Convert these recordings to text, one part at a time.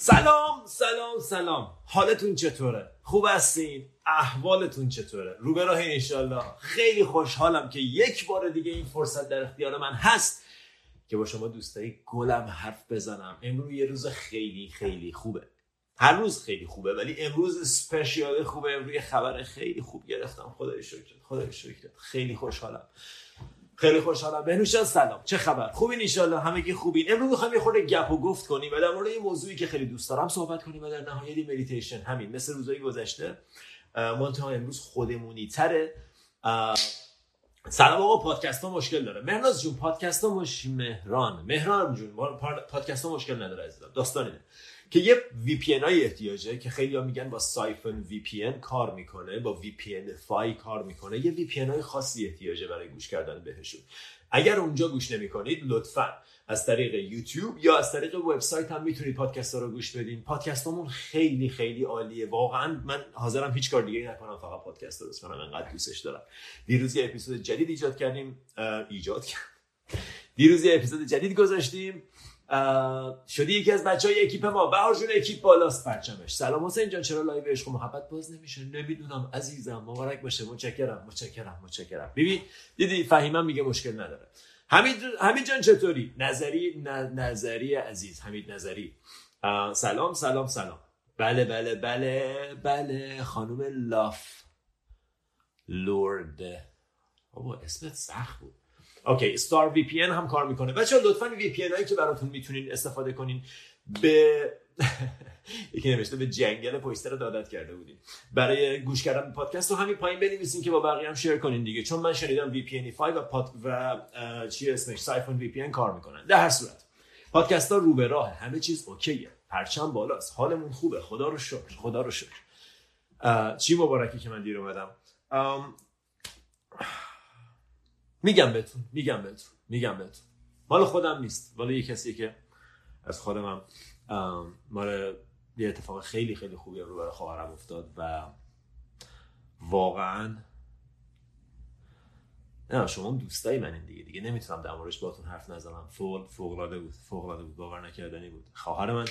سلام سلام سلام. حالتون چطوره؟ خوب هستین؟ احوالتون چطوره؟ رو به راه انشالله خیلی خوشحالم که یک بار دیگه این فرصت در اختیار من هست که با شما دوستای گلم حرف بزنم. امروز یه روز خیلی خیلی خوبه. هر روز خیلی خوبه ولی امروز special خوبه. امروز خبر خیلی خوب گرفتم. خدایا شکر خدایا شکر خیلی خوشحالم. خیلی خوشحالم. بهنوش سلام. چه خبر؟ خوبین ان همگی خوبین. امروز می‌خوایم یه خورده گپ و گفت کنیم و در مورد یه موضوعی که خیلی دوست دارم صحبت کنیم و در نهایت مدیتیشن همین مثل روزهای گذشته. منتها امروز خودمونی تره. سلام آقا پادکست ها مشکل داره. مهناز جون پادکست ها مش مهران. مهران جون پادکست ها مشکل نداره عزیزم. داستان که یه VPN های احتیاجه که خیلی ها میگن با سایفن VPN کار می‌کنه با VPN فای کار می‌کنه. یه VPN های خاصی احتیاجه برای گوش کردن بهشون. اگر اونجا گوش نمی‌کنید لطفا از طریق یوتیوب یا از طریق وبسایت هم می‌تونید پادکست ها رو گوش بدین. پادکست خیلی خیلی عالیه. واقعا من حاضرم هیچ کار دیگه نکنم فقط پادکست درست کنم. انقدر دوستش دارم. دیروز یه اپیزود جدید ایجاد کردیم. ایجاد کردیم. دیروز یه اپیزود جدید گذاشتیم. شدی یکی از بچه های اکیپ ما. بهار جون اکیپ بالاست پرچمش. سلام حسین جان چرا لایو عشق و محبت باز نمیشه؟ نمی‌دونم عزیزم مبارک باشه. متشکرم متشکرم متشکرم. ببین دیدی فهیمم میگه مشکل نداره. حمید حمید جان چطوری؟ نظری نظری عزیز حمید نظری. سلام سلام سلام. بله بله بله بله خانم لاف. لورد. بابا اسمت سخت بود. اوکی ستار وی پی هم کار می‌کنه. بچه لطفا وی پی هایی که براتون می‌تونین استفاده کنین به یکی نوشته به جنگل پویستر دادت کرده بودیم. برای گوش کردن پادکست رو همین پایین بنویسین که با بقیه هم شیر کنین دیگه. چون من شنیدم VPN 5 و پاد و چی اسمش؟ سایفون VPN کار می‌کنن. در هر صورت پادکست ها رو به راه همه چیز اوکیه. پرچم بالاست. حالمون خوبه. خدا رو شکر. خدا رو شکر. چی مبارکی که من دیر اومدم؟ میگم بهتون میگم بهتون میگم بهتون. مال خودم نیست مال یه کسی که از خودم مال یه اتفاق خیلی خیلی خوبی رو برای خواهرم افتاد و واقعا نه شما دوستای من این دیگه دیگه نمی‌تونم در موردش باهاتون حرف نزنم. فوق فوق العاده بود فوق العاده بود باور نکردنی بود. خواهر من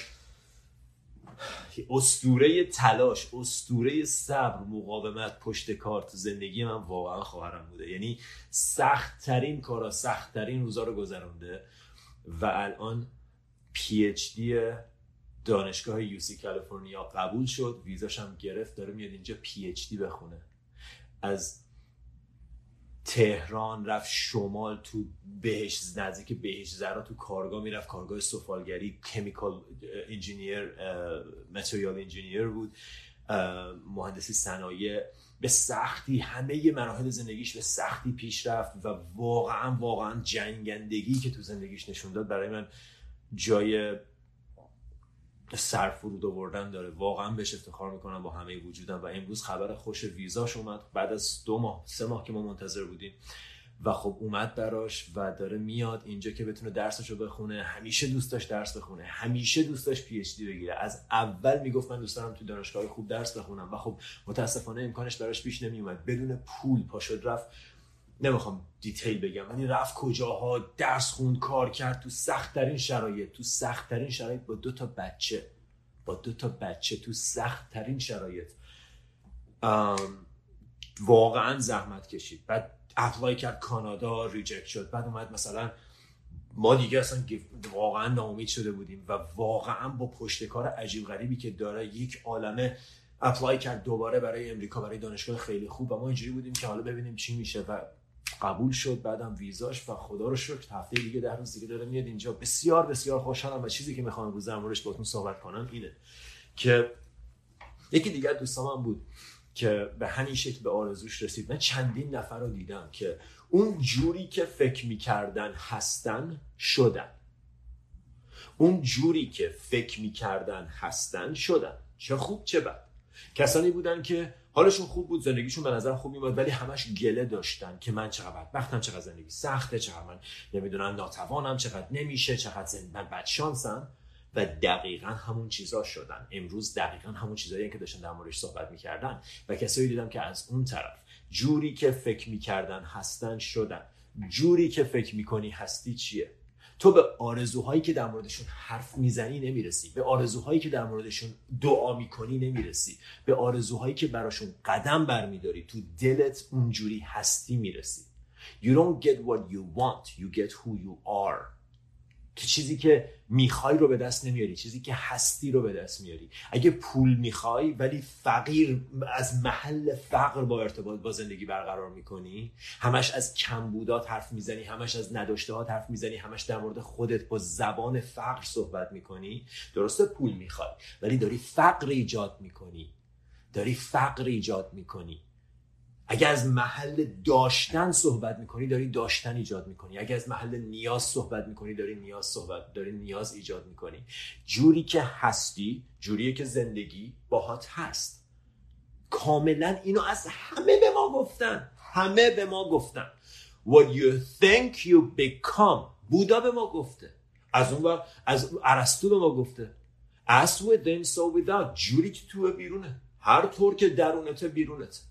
استوره تلاش استوره صبر مقاومت پشت کار تو زندگی من واقعا خواهرم بوده. یعنی سخت ترین کارا سخت ترین روزا رو گذرونده و الان PhD دانشگاه UC کالیفرنیا قبول شد ویزاش هم گرفت داره میاد اینجا PhD بخونه. از تهران رفت شمال تو بهش نزدیک بهش زرا تو کارگاه می‌رفت. کارگاه سفالگری chemical engineer material engineer بود. مهندسی صنایع. به سختی همه مراحل زندگیش به سختی پیش رفت و واقعا واقعا جنگندگی که تو زندگیش نشون داد برای من جای سر فرود آوردن داره. واقعا بهش افتخار می‌کنم با همه وجودم. و امروز خبر خوش ویزاش اومد. بعد از دو ماه سه ماه که ما منتظر بودیم. و خب اومد براش و داره میاد اینجا که بتونه درسشو بخونه. همیشه دوست داشت درس بخونه. همیشه دوست داشت پی اچ دی بگیره. از اول می‌گفت من دوست دارم تو دانشگاه خوب درس بخونم. و خب متاسفانه امکانش براش پیش نمیومد بدون پول پاشد رفت. نمی‌خوام detail بگم. ولی رفت کجاها درس خوند کار کرد تو سخت ترین شرایط تو سخت ترین شرایط با دو تا بچه با دو تا بچه تو سخت ترین شرایط واقعا زحمت کشید. بعد apply کرد کانادا reject شد. بعد اومد مثلا ما دیگه اصلا واقعا ناامید شده بودیم و واقعا با پشتکار عجیب غریبی که داره یک عالمه اپلای کرد دوباره برای امریکا برای دانشگاه خیلی خوب. و ما اینجوری بودیم که حالا ببینیم چی میشه و قبول شد بعدم ویزاش و خدا رو شکر هفته دیگه در روز دیگه داره میاد اینجا. بسیار بسیار خوشحالم و چیزی که می‌خوام روز امروز باهاتون صحبت کنم اینه که یکی دیگر دوستام بود که به همین شکل به آرزوش رسید. من چندین نفر رو دیدم که اون جوری که فکر می‌کردن هستن شدن. اون جوری که فکر می‌کردن هستن شدن. چه خوب چه بد. کسانی بودن که حالشون خوب بود زندگیشون به نظر خوب میاد ولی همش گله داشتن که من چقدر وقتم چقدر زندگی سخته چقدر من نمی‌دونم ناتوانم چقدر نمیشه چقدر زند... من بد شانسم. و دقیقا همون چیزا شدن. امروز دقیقا همون چیزایی که داشتن در موردش صحبت می‌کردن و کسایی دیدم که از اون طرف جوری که فکر می‌کردن هستن شدن. جوری که فکر می‌کنی هستی چیه؟ تو به آرزوهایی که در موردشون حرف می‌زنی نمی‌رسی. به آرزوهایی که در موردشون دعا می‌کنی نمی‌رسی. به آرزوهایی که براشون قدم برمیداری تو دلت اونجوری هستی می‌رسی. You don't get what you want. You get who you are. تو چیزی که می‌خوای رو به دست نمیاری چیزی که هستی رو به دست میاری. اگه پول می‌خوای ولی فقیر از محل فقر با ارتباط با زندگی برقرار می‌کنی همش از کمبودات حرف می‌زنی همش از نداشته ها حرف می‌زنی همش در مورد خودت با زبان فقر صحبت می‌کنی درسته پول می‌خوای ولی داری فقر ایجاد می‌کنی. داری فقر ایجاد می‌کنی. اگر از محل داشتن صحبت می‌کنی داری داشتن ایجاد می‌کنی. اگر از محل نیاز صحبت می‌کنی داری نیاز صحبت داری نیاز ایجاد می‌کنی. جوری که هستی جوریه که زندگی باهات هست. کاملا اینو از همه به ما گفتن. همه به ما گفتن. What you think you become. بودا به ما گفته. از اون از ارسطو به ما گفته. As within so without جوری که تو بیرونه. هر طور که درونت بیرونت.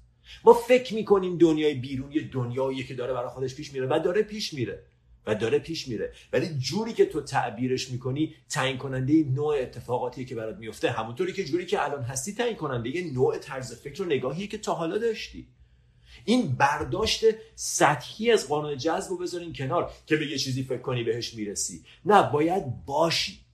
ما فکر می‌کنیم دنیای بیرون یه دنیاییه که داره برای خودش پیش میره و داره پیش میره و داره پیش میره. ولی جوری که تو تعبیرش می‌کنی تعیین کننده نوع اتفاقاتی که برات میفته همونطوری که جوری که الان هستی تعیین کننده یه نوع طرز فکر و نگاهی که تا حالا داشتی. این برداشت سطحی از قانون جذب رو بذارین کنار که به یه چیزی فکر کنی بهش می‌رسی. نه باید باشی.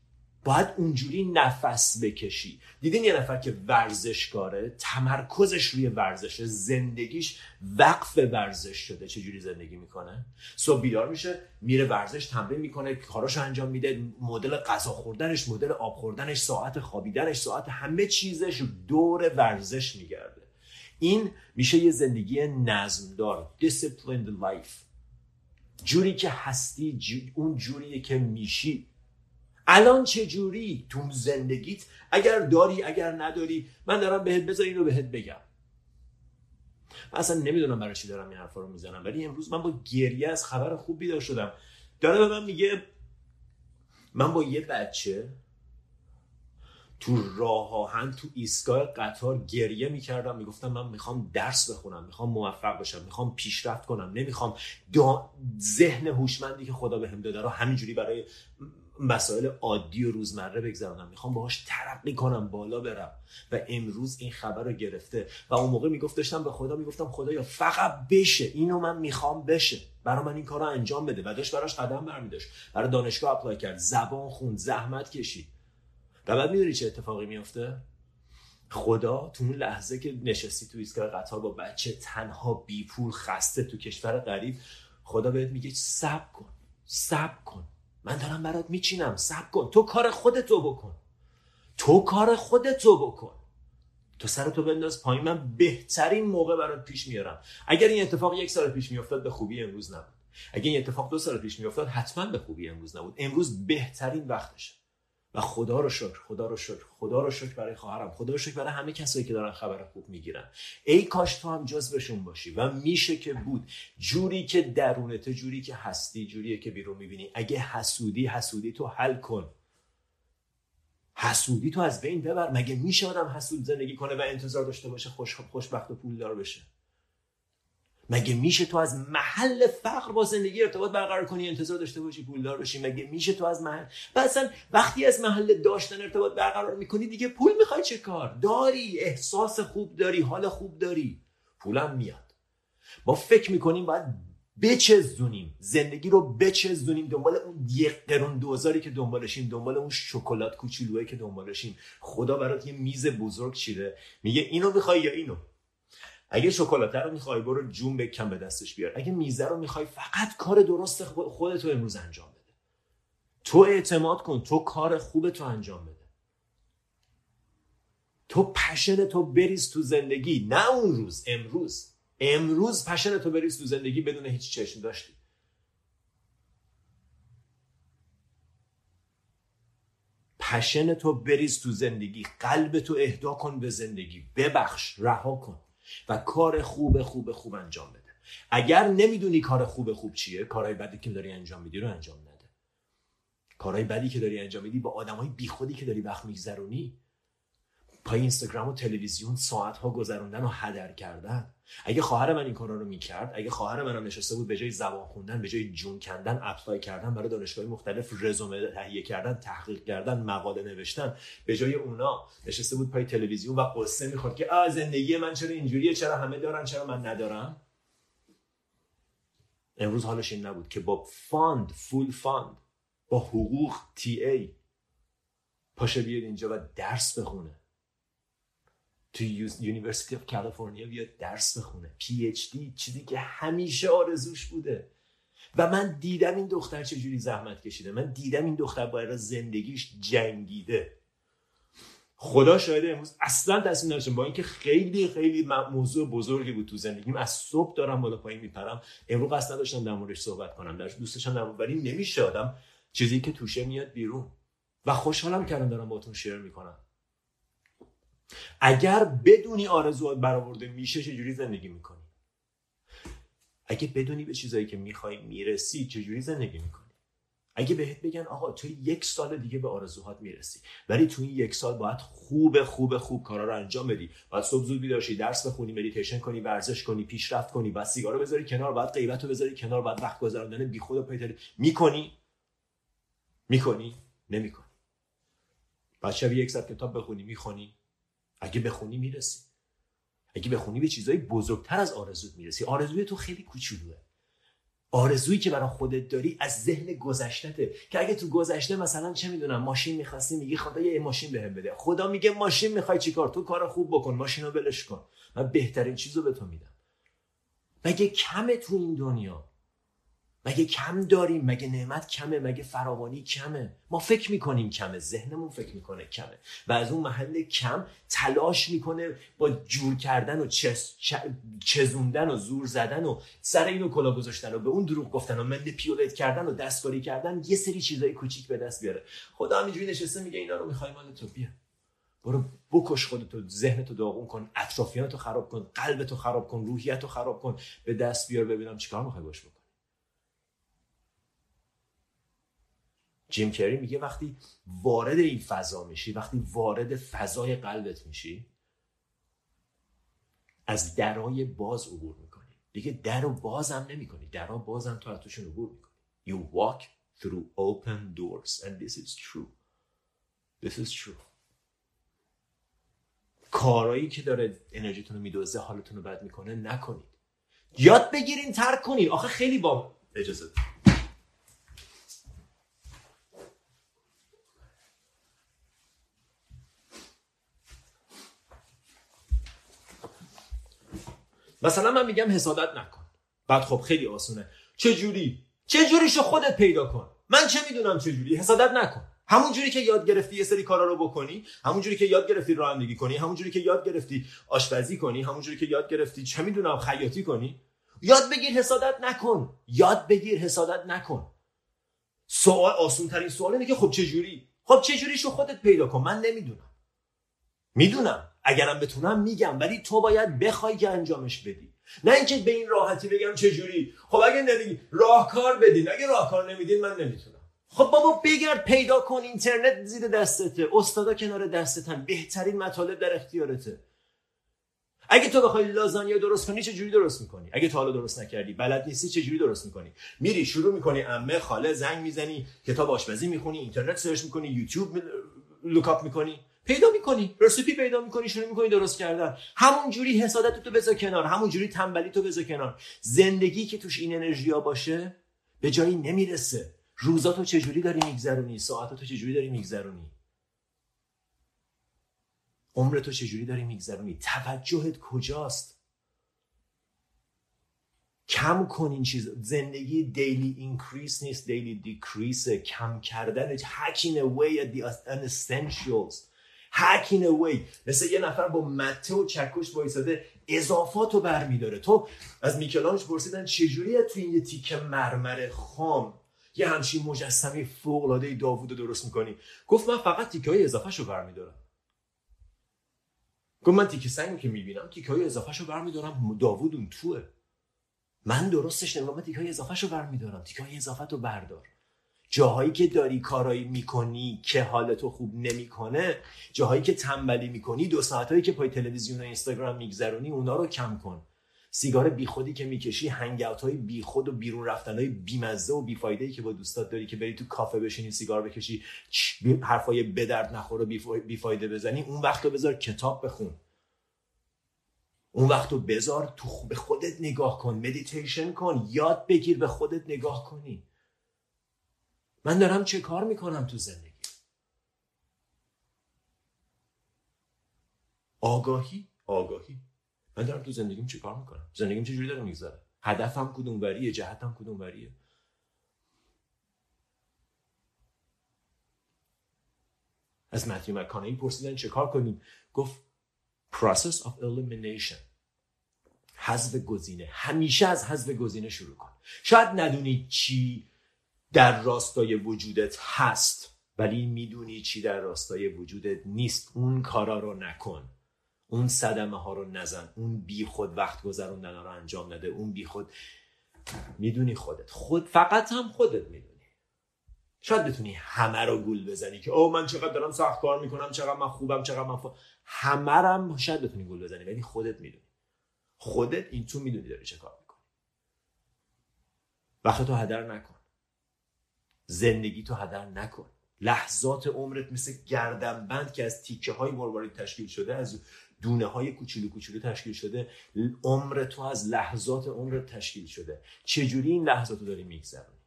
باید اونجوری نفس بکشی. دیدین یه نفر که ورزشکاره تمرکزش روی ورزشه زندگیش وقف ورزش شده. چجوری زندگی می‌کنه؟ صبح بیدار میشه میره ورزش تمرین می‌کنه کاراشو انجام میده مدل غذا خوردنش مدل آب خوردنش ساعت خوابیدنش ساعت همه چیزش دور ورزش میگرده. این میشه یه زندگی نظمدار disciplined life. جوری که هستی اون جوریه که میشی. الان چه جوری تو زندگیت؟ اگر داری اگر نداری من دارم بهت بذار اینو بهت بگم. من اصلا نمی‌دونم برای چی دارم این حرفا رو می‌زنم. ولی امروز من با گریه از خبر خوب بیدار شدم. داره به من میگه من با یه بچه تو راه آهن تو ایستگاه قطار گریه می‌کردم. می‌گفتم من می‌خوام درس بخونم می‌خوام موفق بشم می‌خوام پیشرفت کنم. نمی‌خوام ذهن هوشمندی که خدا بهم داده رو همینجوری برای مسائل عادی و روزمره بگذرونم. می‌خوام باهاش ترقی کنم بالا برم. و امروز این خبر رو گرفته. و اون موقع می‌گفت داشتم به خدا می‌گفتم خدایا فقط بشه. اینو من می‌خوام بشه. برای من این کار انجام بده. و داشت براش قدم برمیداشت. برای دانشگاه اپلای کرد. زبان خوند زحمت کشید. و بعد می‌دونی چه اتفاقی میافته؟ خدا تو اون لحظه که نشستی تو ایستگاه قطار با بچه تنها بی پول خسته تو کشور غریب خدا بهت میگه صبر کن. صبر کن. من دارم برات میچینم. سب کن. تو کار خودتو بکن. تو کار خودتو بکن. تو سرتو بنداز پایین. من بهترین موقع برات پیش میارم. اگر این اتفاق یک سال پیش میافتاد به خوبی امروز نبود. اگر این اتفاق دو سال پیش میافتاد حتما به خوبی امروز نبود. امروز بهترین وقتشه. و خدا رو شکر خدا رو شکر خدا رو شکر برای خواهرم. خدا رو شکر برای همه کسایی که دارن خبر خوب می‌گیرن. ای کاش تو هم جزبشون باشی و میشه که بود. جوری که درونت جوری که هستی جوریه که بیرون می‌بینی. اگه حسودی حسودی تو حل کن. حسودی تو از بین ببر. مگه میشه آدم حسود زندگی کنه و انتظار داشته باشه خوش خوشبخت و پولدار بشه؟ مگه میشه تو از محل فقر با زندگی ارتباط برقرار کنی؟ انتظار داشته باشی پولدار بشی. مگه میشه تو از محل و وقتی از محل داشتن ارتباط برقرار می‌کنی دیگه پول می‌خوای چه کار؟ داری احساس خوب داری حال خوب داری. پولم میاد. ما فکر می‌کنیم باید بچزدونیم زندگی رو بچزدونیم دنبال اون یک قرون دوزاری که دنبالشیم دنبال اون شکلات کوچولویی که دنبالشیم خدا برات یه میز بزرگ چیده میگه اینو می‌خوای یا اینو؟ اگه شکلات رو می‌خوای برو جون بکن به دستش بیار. اگه میزه رو می‌خوای فقط کار درست خودتو امروز انجام بده. تو اعتماد کن تو کار خوب تو انجام بده. تو پشن تو بریز تو زندگی نه اون روز امروز. امروز پشن تو بریز تو زندگی بدون هیچ چشم داشتی. پشن تو بریز تو زندگی قلب تو اهدا کن به زندگی. ببخش رها کن. و کار خوب خوب خوب انجام بده. اگر نمی‌دونی کار خوب خوب چیه کارهای بدی که داری انجام میدی رو انجام نده. کارهای بدی که داری انجام میدی با آدمای بیخودی که داری وقت میگذرونی پای اینستاگرام و تلویزیون ساعت ها گذروندن و هدر کردن. اگه خواهر من این کارا رو می‌کرد اگه خواهر منم نشسته بود به جای زبان خوندن به جای جون کندن اپلای کردن برای دانشگاه مختلف رزومه تهیه کردن تحقیق کردن مقاله نوشتن به جای اونا نشسته بود پای تلویزیون و غصه می‌خورد که آ زندگی من چرا اینجوریه؟ چرا همه دارن؟ چرا من ندارم؟ امروز حالش این نبود که با fund full fund با حقوق TA پاشه بیاد اینجا و درس بخونه. تو University of California بیاد درس بخونه. PhD چیزی که همیشه آرزوش بوده. و من دیدم این دختر چجوری زحمت کشیده. من دیدم این دختر برای زندگیش جنگیده. خدا شاید امروز اصلا تصمیم نداشتم. با اینکه خیلی خیلی موضوع بزرگی بود تو زندگیم. از صبح دارم بالا پایین میپرم. امروز قصد نداشتم در موردش صحبت کنم. در دوستشم در ولی نمیشه آدم چیزی که توشه میاد بیرون. و خوشحالم کردم دارم باتون شیر می‌کنم. اگر بدونی آرزوات برآورده میشه چجوری زندگی می‌کنی؟ اگه بدونی به چیزایی که می‌خوای می‌رسی چجوری زندگی می‌کنی؟ اگه بهت بگن آقا تو یک سال دیگه به آرزوهات می‌رسی ولی تو این یک سال باید خوب خوب خوب کارا رو انجام بدی باید صبح زود بیدار درس بخونی مدیتیشن کنی ورزش کنی پیشرفت کنی بعد سیگارو بذاری کنار بعد غیبت رو بذاری کنار بعد وقت گذروندن بیخود و پیتری می‌کنی؟ می‌کنی؟ نمی‌کنی. بعد شب یک ساعت کتاب بخونی می‌خونی. اگه بخونی می‌رسی. اگه بخونی به چیزهای بزرگتر از آرزوت می‌رسی. آرزوی تو خیلی کوچولوه. آرزویی که برای خودت داری از ذهن گذشتته که اگه تو گذشته مثلا چه می‌دونم ماشین می‌خواستی میگی خدا یه ماشین بهم بده. خدا میگه ماشین می‌خوای چیکار؟ تو کار خوب بکن ماشین رو بلش کن. من بهترین چیزو به تو میدم. مگه کمه تو این دنیا؟ مگه کم داریم؟ مگه نعمت کمه؟ مگه فراوانی کمه؟ ما فکر می‌کنیم کمه. ذهنمون فکر می‌کنه کمه. و از اون محل کم تلاش می‌کنه با جور کردن و چزوندن و زور زدن و سر اینو کلا گذاشتن و به اون دروغ گفتن و مل پیولت کردن و دستکاری کردن یه سری چیزای کوچیک به دست بیاره. خدا همینجوری نشسته میگه اینا رو می‌خوای مال تو بیا. برو بکش خودتو ذهنتو داغون کن اطرافیانتو خراب کن قلبتو خراب کن روحیتو خراب کن به دست بیار ببینم چیکار می‌خوای باش بکن. جیم کری میگه وقتی وارد این فضا میشی وقتی وارد فضای قلبت میشی از درای باز عبور می‌کنی. دیگه در و بازم نمی‌کنی. درا بازم تو از توشون عبور می‌کنی. You walk through open doors and this is true. This is true. کارایی که داره انرژیتون رو میدوزه حالتون رو بد می‌کنه نکنید. یاد بگیرین ترک کنید. آخه خیلی با اجازه مثلا من میگم حسادت نکن. بعد خب خیلی آسونه. چه جوری چه جوریشو خودت پیدا کن. من چه می‌دونم چه جوری حسادت نکن. همون جوری که یاد گرفتی یه سری کارا رو بکنی همون جوری که یاد گرفتی رانندگی کنی همون جوری که یاد گرفتی آشپزی کنی همون جوری که یاد گرفتی چه می‌دونم خیاطی کنی. یاد بگیر حسادت نکن. یاد بگیر حسادت نکن. سوال آسون ترین سوال اینه که خب چه جوری خب چه جوریشو خودت پیدا کن. من نمی‌دونم. می‌دونم. اگرم بتونم میگم ولی تو باید بخوای که انجامش بدی. نه اینکه به این راحتی بگم چه جوری خب اگه نمیگی راهکار بدین. اگه راهکار نمیدین من نمی‌تونم. خب بابا بگرد پیدا کن اینترنت زیر دستته. استادا کنار دستتن بهترین مطالب در اختیارته. اگه تو بخوای لازانیا درست کنی چه جوری درست می‌کنی؟ اگه تو حالا درست نکردی بلد نیستی چه جوری درست می‌کنی؟ میری شروع می‌کنی. عمه خاله زنگ می‌زنی کتاب آشپزی می‌خونی اینترنت سرچ می‌کنی یوتیوب look up می‌کنی. پیدا می‌کنی recipe پیدا می‌کنی شروع می‌کنی درست کردن. همون جوری حسادت تو بذار کنار همون جوری تنبلی تو بذار کنار. زندگی که توش این انرژی ها باشه به جایی نمی‌رسه. روزاتو چجوری داری میگذرونی؟ ساعتاتو چجوری داری میگذرونی؟ عمرتو چجوری داری میگذرونی؟ توجهت کجاست؟ کم کن این چیز. زندگی daily increase نیست daily decrease کم کردن hacking away at the unessentials hacking away مثل یه نفر با مته و چکش وایساده اضافات رو برمیداره. تو از میکلانج پرسیدن چجوری تو این یه تیکه مرمر خام؟ یه همچین مجسمه فوق العاده داوود رو درست می‌کنی. گفت من فقط تیکه های اضافه رو برمیدارم. گفت من تیکه سنگ که می‌بینم تیکه های اضافه رو برمیدارم. داوود اون توه. من درستش نمی‌دونم من تیکه های اضافه رو برمیدارم. تیکه های اضافه رو بردار. جاهایی که داری کارایی می‌کنی که حالتو خوب نمی‌کنه جاهایی که تنبلی می‌کنی دو ساعتهایی که پای تلویزیون و اینستاگرام میگذرونی اونا رو کم کن. سیگار بیخودی که می‌کشی هنگوت های بیخود و بیرون رفتن های بیمزه و بیفایده که با دوستات داری که بری تو کافه بشینی سیگار بکشی حرفای درد نخور و بیفایده بزنی اون وقت بذار کتاب بخون. اون وقت بذار تو به خودت نگاه کن مدیتیشن کن یاد بگیر به خودت نگاه کنی. من دارم چه کار می‌کنم تو زندگی؟ آگاهی آگاهی. من دارم تو زندگیم چی کار می‌کنم؟ زندگیم چجوری داره میگذره؟ هدفم کدوم وریه جهتم کدوم وریه از متیو مکانهی پرسیدن چه کار کنیم؟ گفت process of elimination. حذف گزینه. همیشه از حذف گزینه شروع کن. شاید ندونی چی در راستای وجودت هست ولی می‌دونی چی در راستای وجودت نیست. اون کارا رو نکن. اون صدمه ها رو نزن. اون بی خود وقت گذروندن رو انجام نده. اون بی خود می‌دونی خودت. خود فقط هم خودت می‌دونی. شاید بتونی همه رو گول بزنی که او من چقدر دارم سخت کار می‌کنم چقدر من خوبم چقدر من ف... همه هم شاید بتونی گول بزنی ولی خودت می‌دونی. خودت این تو می‌دونی داری چه کار می‌کنی. وقت تو هدر نکن. زندگی تو هدر نکن. لحظات عمرت مثل گردنبند که از تیکه های مروارید تشکیل شده از دونه های کوچولو کوچولو تشکیل شده عمر تو از لحظات عمرت تشکیل شده. چجوری این لحظات رو داری میگذرونی؟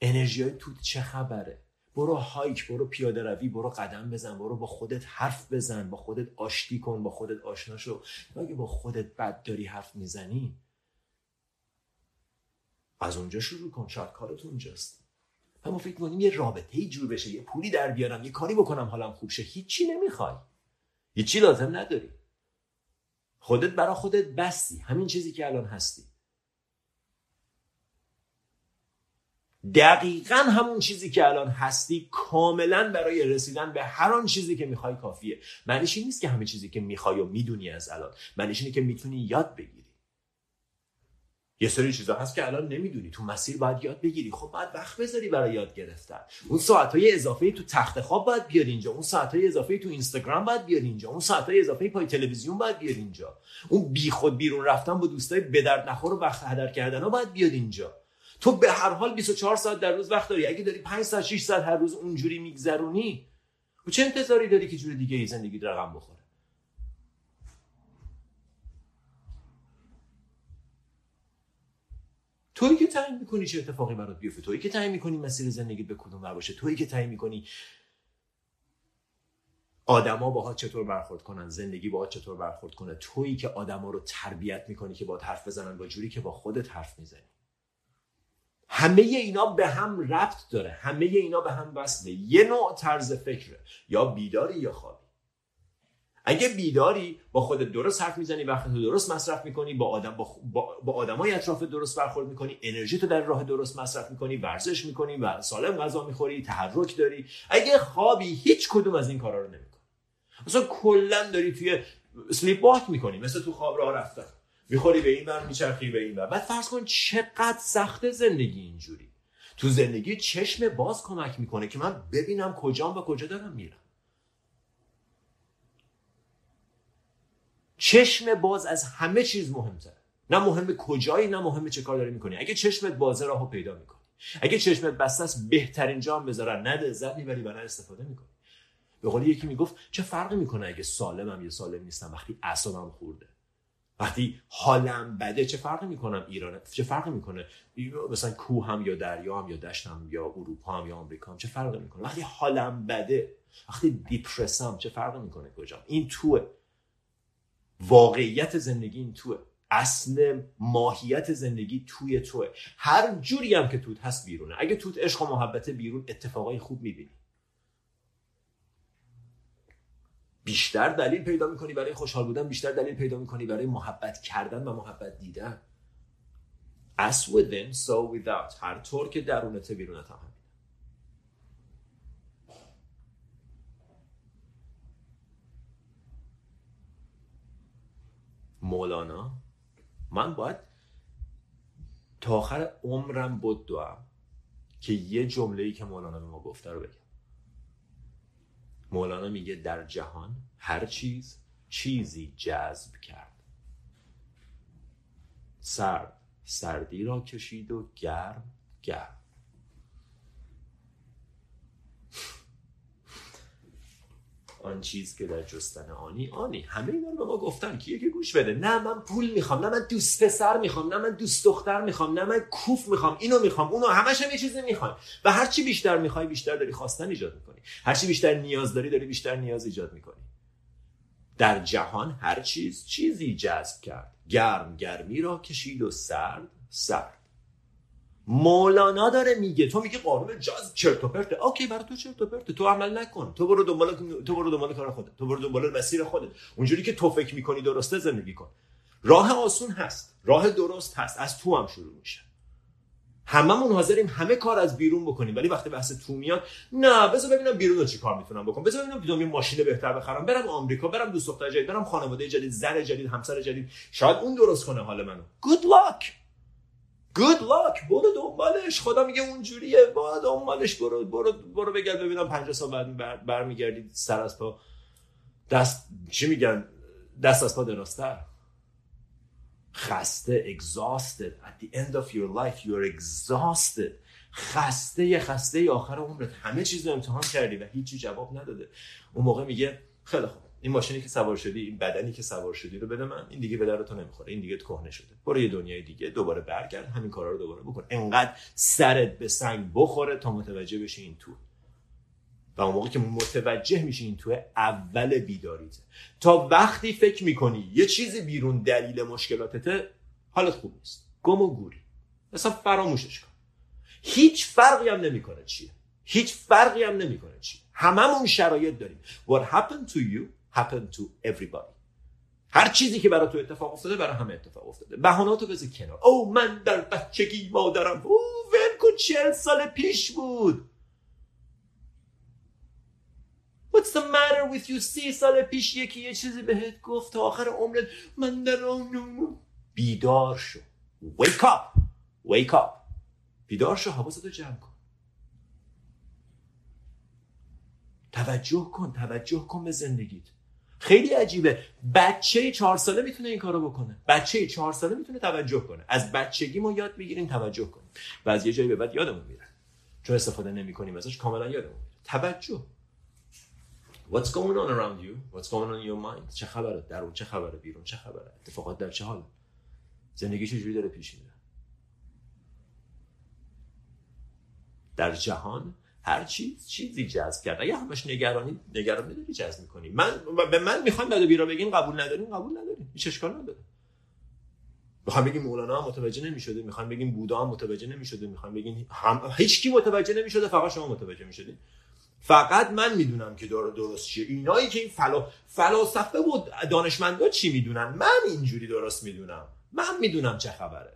انرژی های تو چه خبره؟ برو هایک برو پیاده روی برو قدم بزن برو با خودت حرف بزن با خودت آشتی کن با خودت آشنا شو. اگه با خودت بد داری حرف می‌زنی از اونجا شروع کن شاید کارت اونجاست. اما فکر کنیم یه رابطه ای جور بشه یه پولی در بیارم یه کاری بکنم حالم خوب شه. هیچی نمی‌خوای. هیچی لازم نداری. خودت برا خودت بستی همین چیزی که الان هستی. دقیقا همون چیزی که الان هستی کاملا برای رسیدن به هر آن چیزی که می‌خوای کافیه. معنیش این نیست که همه چیزی که می‌خوای و می‌دونی از الان. معنیش اینه که می‌تونی یاد بگیری. یه سری چیزا هست که الان نمی‌دونی. تو مسیر باید یاد بگیری. خب باید وقت بذاری برای یاد گرفتن. اون ساعت های اضافه تو تخت خواب باید بیاد اینجا. اون ساعت های اضافه تو اینستاگرام باید بیاد اینجا. اون ساعت های اضافه پای تلویزیون باید بیاد اینجا. اون بیخود بیرون رفتن با دوستای به درد نخور و وقت هدر کردن ها باید بیاد اینجا. تو به هر حال 24 ساعت در روز وقت داری. اگه داری 5 ساعت 6 ساعت هر روز اونجوری میگذرونی و چه انتظاری داری که جور دیگه ای زندگی رقم بخوره؟ تویی که تعیین می‌کنی چه اتفاقی برات بیفته؟ تویی که تعیین می‌کنی مسیر زندگی به کدوم باشه تویی که تعیین می‌کنی آدما باها چطور برخورد کنن؟ زندگی باها چطور برخورد کنه؟ تویی که آدما رو تربیت می‌کنی که با حرف بزنن با جوری که با خودت حرف می‌زنی. همه اینا به هم ربط داره. همه اینا به هم وصله. یه نوع طرز فکره. یا بیداری یا خوابی اگه بیداری با خودت درست حرف می‌زنی وقت تو درست مصرف می‌کنی با آدم با, با, با آدمای اطراف درست برخورد می‌کنی انرژی تو در راه درست مصرف می‌کنی ورزش می‌کنی و سالم غذا می‌خوری تحرک داری. اگه خوابی هیچ کدوم از این کارا رو نمی‌کنی. مثلا کلا داری توی سلیپ واک می‌کنی مثل تو خواب راه رفتن می‌خوری به این ور میچرخی به این ور. بعد فرض کن چقدر سخت زندگی اینجوری. تو زندگی چشم باز کمک می‌کنه که من ببینم کجام و کجا دارم میرم. چشم باز از همه چیز مهمتره. نه مهم کجایی نه مهم چه کار داری می‌کنی. اگه چشمت بازه راهو پیدا می‌کنی. اگه چشمت بسته است بهترین جام بذارن نه لذت می‌بری و نه استفاده می‌کنی. به قول یکی می‌گفت چه فرقی می‌کنه اگه سالمم یا سالم نیستم وقتی اعصابم خورده؟ وقتی حالم بده چه فرقی می‌کنم؟ ایران چه فرقی می‌کنه؟ مثلا کوه هم یا دریا هم یا دشتم یا اروپا هم یا آمریکا هم چه فرقی می‌کنه؟ وقتی حالم بده وقتی دیپرسم چه فرقی می‌کنه کجا این توه. واقعیت زندگی این توه. اصل ماهیت زندگی توی توه. هر جوری هم که توت هست بیرونه. اگه توت عشق و محبت بیرون اتفاقای خوب می‌بینی. بیشتر دلیل پیدا می‌کنی برای خوشحال بودن بیشتر دلیل پیدا می‌کنی برای محبت کردن و محبت دیدن. As within so without. هر طور که درونت بیرونت هم مولانا. من باید تا آخر عمرم بدوم که یه جمله ای که مولانا به ما گفته رو بگم. مولانا میگه در جهان هر چیز چیزی جذب کرد. سرد سردی را کشید و گرم گرم. آن چیز که در جستن آنی آنی. همه اینا رو به ما گفتن. که یکی گوش بده؟ نه من پول می‌خوام نه من دوست پسر می‌خوام نه من دوست دختر می‌خوام نه من کوف می‌خوام اینو می‌خوام اونو همش هم یه چیزی می‌خوام و هر چی بیشتر می‌خوای بیشتر داری خواستن ایجاد می‌کنی. هر چی بیشتر نیاز داری داری بیشتر نیاز ایجاد می‌کنی. در جهان هر چیز چیزی جذب کرد. گرم گرمی را کشید و سرد سرد. مولانا داره میگه. تو میگه قانون جاز چرت و پرته. اوکی برای تو چرت و پرته. تو عمل نکن. تو برو دنبال تو برو دنبال کار خودت. تو برو دنبال مسیر خودت. اونجوری که تو فکر می‌کنی درسته زندگی کن. راه آسون هست. راه درست هست. از تو هم شروع میشه. هممون حاضریم همه کار از بیرون بکنیم. ولی وقتی بحث تو میاد نه بذار ببینم بیرون رو چی کار می‌تونم بکنم. بذار ببینم بیرون ماشین بهتر بخرم. برم آمریکا برم دوست دختر جدید برم خانواده جدید زن جدید همسر جدید. شاید اون درست کنه حال منو. Good luck! Good luck. برو دنبالش. خدا میگه اونجوریه. با دنبالش. برو برو برو بگرد. ببینم 50 سال بعد برمیگردید سر از پا. دست چی میگن؟ دست از پا دراستر خسته exhausted. At the end of your life you're exhausted. خسته خسته آخر عمرت. همه چیز رو امتحان کردی و هیچی جواب نداده. اون موقع میگه خیلی خوب. این ماشینی که سوار شدی این بدنی که سوار شدی رو بده من. این دیگه به درتو نمی‌خوره. این دیگه کهنه شده. برو یه دنیای دیگه دوباره برگرد. همین کارا رو دوباره بکن. انقدر سرت به سنگ بخوره تا متوجه بشی این تو. و اون موقع که متوجه میشی این تو اول بیداریته. تا وقتی فکر می‌کنی یه چیزی بیرون دلیل مشکلاتته حالت خوب نیست. گم و گوری. مثلا فراموشش کن. هیچ فرقی هم نمی‌کنه چیه. هیچ فرقی هم نمی‌کنه چیه. هممون شرایط داریم. What happened to you happened to everybody. هر چیزی که برای تو اتفاق افتاده برای همه اتفاق افتاده. بهاناتو بذار کنار. او من در بچگی مادرم. او ول کن چهل سال پیش بود. What's the matter with you? سی سال پیش یکی یه چیزی بهت گفت تا آخر عمرت من در آن بیدار شو. Wake up. Wake up. بیدار شو حواستو جمع کن. توجه کن توجه کن به زندگیت. خیلی عجیبه. بچه چهار ساله می‌تونه این کارو بکنه. بچه چهار ساله می‌تونه توجه کنه. از بچگی ما یاد بگیریم توجه کنیم. و از یه جایی به بعد یادمون میره. چون استفاده نمی‌کنیم ازش کاملا یادمون میره. توجه. What's going on around you? What's going on in your mind? چه خبره؟ درون چه خبره؟ بیرون چه خبره؟ اتفاقات در چه حال؟ زندگی چجوری داره پیش میره؟ در جهان هر چیز چیزی جذب کرد. اگه همش نگرانی نگرانی داری جذب می‌کنی. من به من می‌خوایم بعد بیرا بگین قبول نداریم قبول نداریم هیچ اشکال نداره. می‌خوام بگیم مولانا هم متوجه نمی‌شده می‌خوام بگیم بودا هم متوجه نمی‌شده می‌خوام بگیم هم هیچ کی متوجه نمی‌شده فقط شما متوجه می‌شدین. فقط من می‌دونم که داره درست چیه. اینایی که این فلا فلاسفه و دانشمندا چی می‌دونن؟ من اینجوری درست می‌دونم. من می‌دونم چه خبره.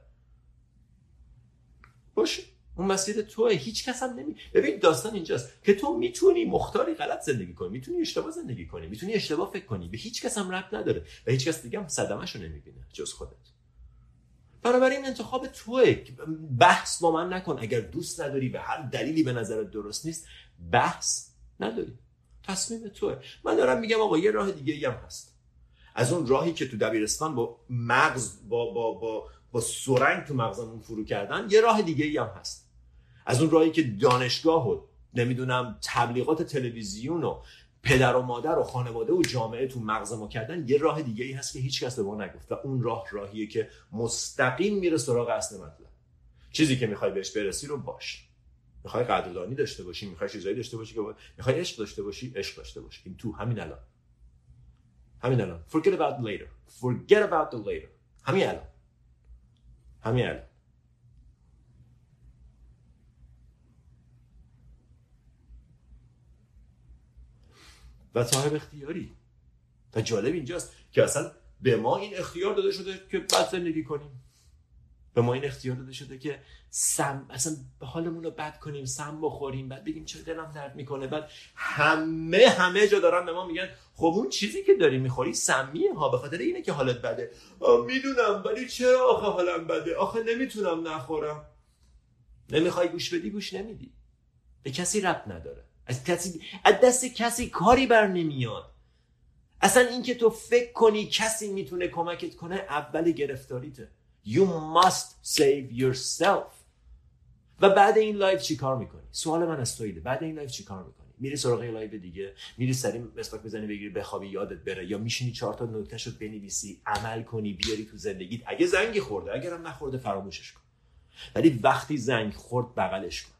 باشه. اون مسیر توه. هیچ کس هم نمی ببین داستان اینجاست که تو می‌تونی مختاری غلط زندگی کنی می‌تونی اشتباه زندگی کنی می‌تونی اشتباه فکر کنی. به هیچ کس هم ربط نداره و هیچ کس دیگه هم صدمه‌شو نمی‌بینه جز خودت. بنابراین انتخاب توه. بحث با من نکن. اگر دوست نداری به هر دلیلی به نظرت درست نیست بحث نداری. تصمیم توه. من دارم میگم آقا یه راه دیگه هم هست. از اون راهی که تو دبیرستان با مغز با با با با سرنگ تو مغزمون فرو کردن یه راه دیگه ای هم هست. از اون راهی که دانشگاه و نمی‌دونم تبلیغات تلویزیون و پدر و مادر و خانواده و جامعه تو مغز ما کردن یه راه دیگه ای هست که هیچ کس به ما نگفت و اون راه راهیه که مستقیم میره سراغ اصل مطلب. چیزی که می‌خوای بهش برسی رو باش. می‌خوای قدردانی داشته باشی می‌خوای چیزایی داشته باشی که می‌خوای عشق داشته باشی عشق داشته باشی این تو همین الان. همین الان. Forget about later. Forget about the later. همین الان. همین الان. و صاحب اختیاری. و جالب اینجاست که اصلا به ما این اختیار داده شده که بعد زندگی کنیم. به ما این اختیار داده شده که سم اصلا حالمون رو بد کنیم سم بخوریم بعد بگیم چرا دلم درد می‌کنه. بعد همه همه جا دارن به ما میگن خب اون چیزی که داری می‌خوری سمیه ها به خاطر اینه که حالت بده. می‌دونم ولی چرا آخه حالم بده؟ آخه نمی‌تونم نخورم. نمی‌خوای گوش بدی گوش نمیدی. به کسی رب نداره. از کسی از دست کسی کاری بر نمیاد. اصلا اینکه تو فکر کنی کسی می‌تونه کمکت کنه اول گرفتاریته. You must save yourself. و بعد این live چی کار می‌کنی؟ سوال من از تو اینه بعد این live چی کار می‌کنی؟ میری سراغ live دیگه. میری سریع مسواک بزنی بگیری بخوابی یادت بره. یا میشینی چهار تا نکته شو بنویسی عمل کنی بیاری تو زندگیت. اگه زنگی خورده اگرم نخورده فراموشش کن. ولی وقتی زنگ خورد بغلش کن.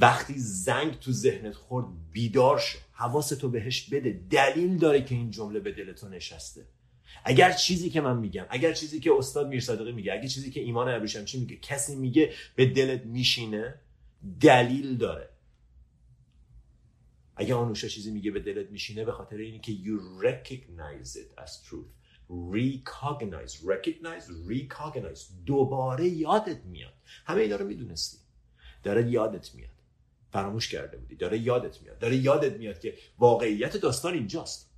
وقتی زنگ تو ذهنت خورد بیدار شو حواستو بهش بده. دلیل داره که این جمله به دل تو نشسته. اگر چیزی که من میگم اگر چیزی که استاد میرصادقی میگه اگر چیزی که ایمان ابریشمچی میگه کسی میگه به دلت میشینه دلیل داره. اگر آنوشا چیزی میگه به دلت میشینه به خاطر اینی که you recognize it as truth. Recognize recognize recognize. دوباره یادت میاد. همه اینا رو می‌دونستی. داره یادت میاد. فراموش کرده بودی. داره یادت میاد. داره یادت میاد که واقعیت داستان اینجاست.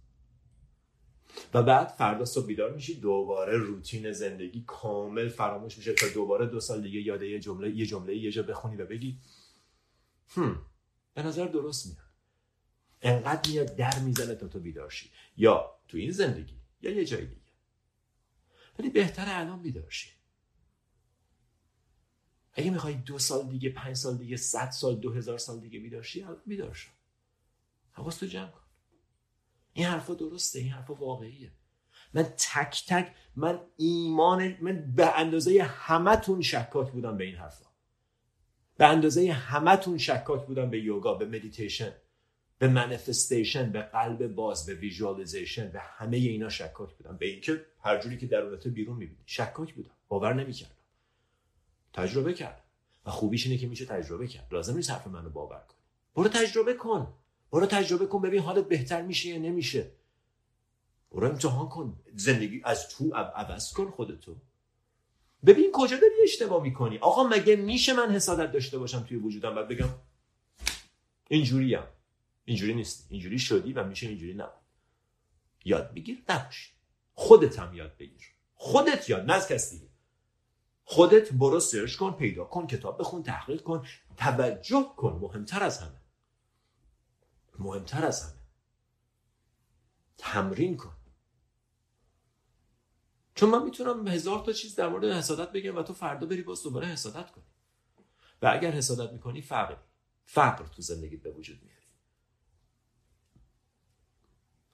و بعد فردا صبح بیدار میشی دوباره روتین زندگی کامل فراموش میشه تا دوباره دو سال دیگه یاده یه جمله یه جمله یه جا بخونی و بگی هم به نظر درست میاد. انقدر میاد در می‌زنه تا تو بیدار شی. یا تو این زندگی یا یه جای دیگه. ولی بهتره الان بیدار شی. اگه می‌خوای دو سال دیگه پنج سال دیگه صد سال دو هزار سال دیگه بیدار شی الان بیدار شو. حواستو جمع کن. این حرفا درسته این حرفا واقعیه. من تک تک من ایمان من به اندازه همتون شکاک بودم به این حرفا. به اندازه همتون شکاک بودم به یوگا به مدیتیشن به manifestation به قلب باز به visualization به همه اینا شکاک بودم. به اینکه هر جوری که درونت بیرون می‌بینی شکاک بودم. باور نمی‌کردم. تجربه کردم و خوبیش اینه که میشه تجربه کرد. لازم نیست حرف منو باور کنی. برو تجربه کن. برو تجربه کن. ببین حالت بهتر میشه یا نمیشه. برو امتحان کن. زندگی از تو عوض کن خودتو. ببین کجا داری اشتباه می‌کنی. آقا مگه میشه من حسادت داشته باشم توی وجودم؟ و بگم اینجوریم. اینجوری نیست. اینجوری شدی و میشه اینجوری نه یاد بگیر. نباش. خودت هم یاد بگیر. خودت یاد. نه از کسی. خودت برو سرچ کن پیدا کن کتاب بخون تحقیق کن توجه کن. مهمتر از همه. مهمتر از همه. تمرین کن. چون من می‌تونم هزار تا چیز در مورد حسادت بگم و تو فردا بری باز دوباره حسادت کنی. و اگر حسادت می‌کنی فقر. فقر تو زندگیت به وجود میاری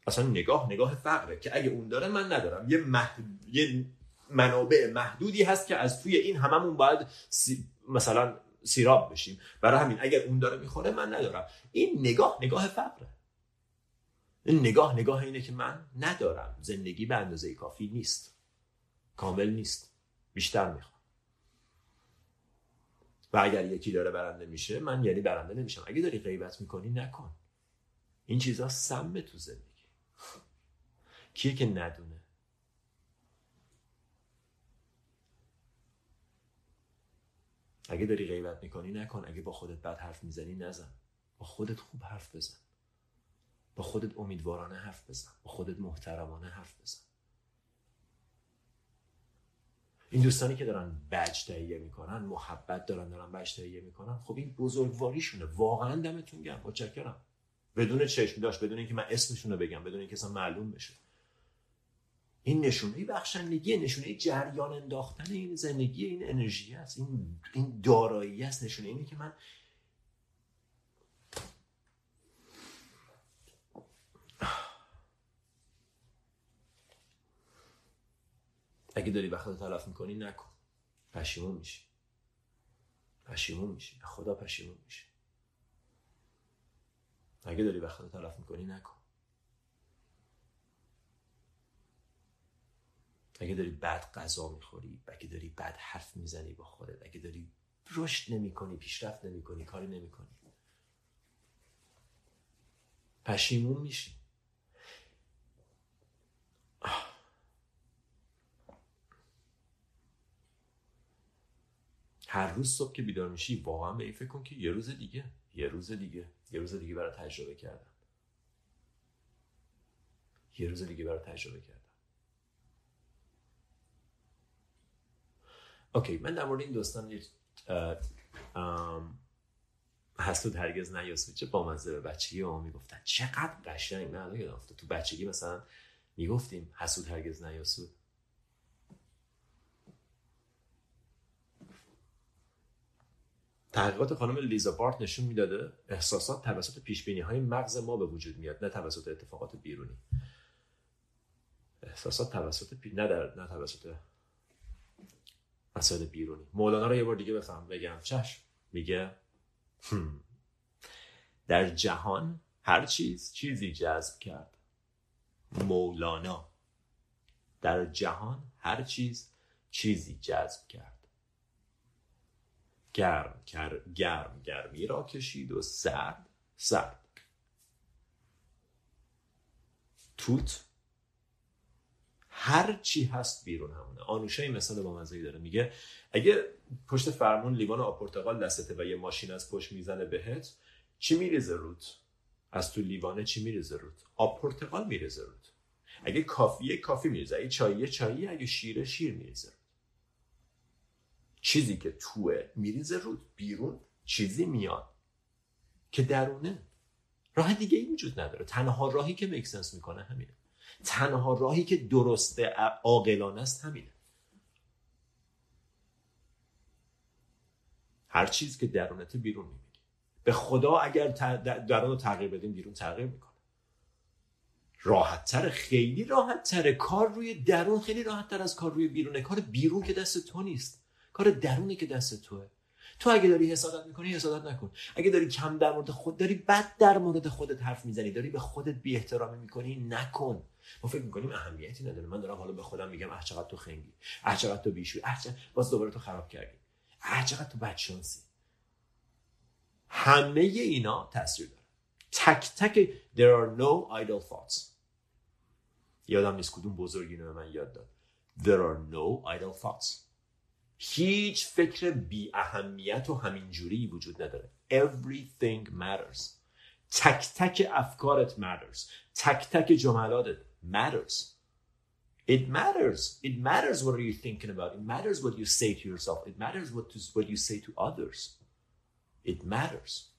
اصلا نگاه نگاه فقره که اگه اون داره من ندارم. یه, یه منابع محدودی هست که از توی این هممون باید مثلا سیراب بشیم. برای همین اگر اون داره می‌خوره من ندارم. این نگاه نگاه فقره. این نگاه نگاه اینه که من ندارم. زندگی به اندازه کافی نیست. کامل نیست. بیشتر می‌خوام. و اگر یکی داره برنده میشه من یعنی برنده نمیشم. اگه داری غیبت می‌کنی نکن. این چیزها سمه تو زندگی. کیه که ندونه؟ اگه داری غیبت می‌کنی نکن. اگه با خودت بد حرف می‌زنی نزن. با خودت خوب حرف بزن. با خودت امیدوارانه حرف بزن. با خودت محترمانه حرف بزن. این دوستانی که دارن بج تهیه می‌کنن محبت دارن دارن بج تهیه می‌کنن خب این بزرگواریشونه. واقعا دمتون گرم. متشکرم. بدون چشم داشت بدون اینکه من اسمشون رو بگم بدون اینکه اصلا معلوم بشه. این نشونه بخشندگی نشونه جریان انداختن این زندگی این انرژی است این این دارایی است نشونه اینه که من اگه داری وقت تلف می‌کنی نکن. پشیمون میشی. پشیمون میشی. خدا پشیمون میشی اگه داری وقت تلف می‌کنی نکن. اگه داری بد غذا می‌خوری اگه داری بد حرف می‌زنی با خودت اگه داری رشد نمی‌کنی پیشرفت نمی‌کنی کاری نمی‌کنی. پشیمون میشی. هر روز صبح که بیدار میشی واقعا به این فکر کن که یه روز دیگه یه روز دیگه یه روز دیگه برای تجربه کردم یه روز دیگه برای تجربه کردم اوکی من در مورد این دوستان حسود هرگز نیاسود چه بامزه به بچگی ما می‌گفتن. چقدر قشنگ من الان یادم تو بچگی مثلا می‌گفتیم حسود هرگز نیاسود تحقیقات خانم لیزا بارت نشون می‌داده احساسات توسط پیش بینی های مغز ما به وجود میاد نه توسط اتفاقات بیرونی. احساسات توسط پی... نه در نه توسط مسائل بیرونی. مولانا رو یه بار دیگه بفهم بگم. چشم. میگه در جهان هر چیز چیزی جذب کرد. مولانا. در جهان هر چیز چیزی جذب کرد. گرم گرم گرمی را کشید و سرد سرد. توت هر چی هست بیرون همونه. آنوشه این مثال با مزهی داره. میگه اگه پشت فرمون لیوان آب پرتقال دستته و یه ماشین از پشت می‌زنه بهت چی میریزه رود؟ از تو لیوانه چی میریزه رود؟ آب پرتقال میریزه رود. اگه کافیه کافی میریزه. اگه چاییه چایی اگه شیره شیر میریزه چیزی که توه میریزه رود. بیرون چیزی میاد که درونه. راه دیگه ای وجود نداره. تنها راهی که مکسنس می‌کنه همینه. تنها راهی که درسته عاقلانه است همینه. هر چیز که درونت بیرون می‌بینی. به خدا اگر درون رو تغییر بدیم بیرون تغییر می‌کنه. راحت خیلی راحت کار روی درون خیلی راحت تر از کار روی بیرونه. کار بیرون که دست تو نیست. کار درونه که دست توه. تو اگه داری حسادت می‌کنی حسادت نکن. اگه داری کم در مورد خود داری بد در مورد خودت حرف می‌زنی داری به خودت بی احترامی می‌کنی نکن. ما فکر می‌کنیم اهمیتی نداره. من دارم حالا به خودم میگم اه چقدر تو خنگی. اه چقدر تو بیشوی. اه چقدر باز دوباره تو خراب کردی. اه چقدر تو بدشانسی. همه اینا تاثیر داره. تک تک there are no idle thoughts. یادم نیست کدوم بزرگی به من یاد داد. There are no idle thoughts. هیچ فکر بی اهمیت و همینجوری وجود نداره. Everything matters. تک تک افکارت matters. تک تک جملاتت. Matters. It matters. It matters what are you thinking about. It matters what you say to yourself. It matters what, to, what you say to others. It matters.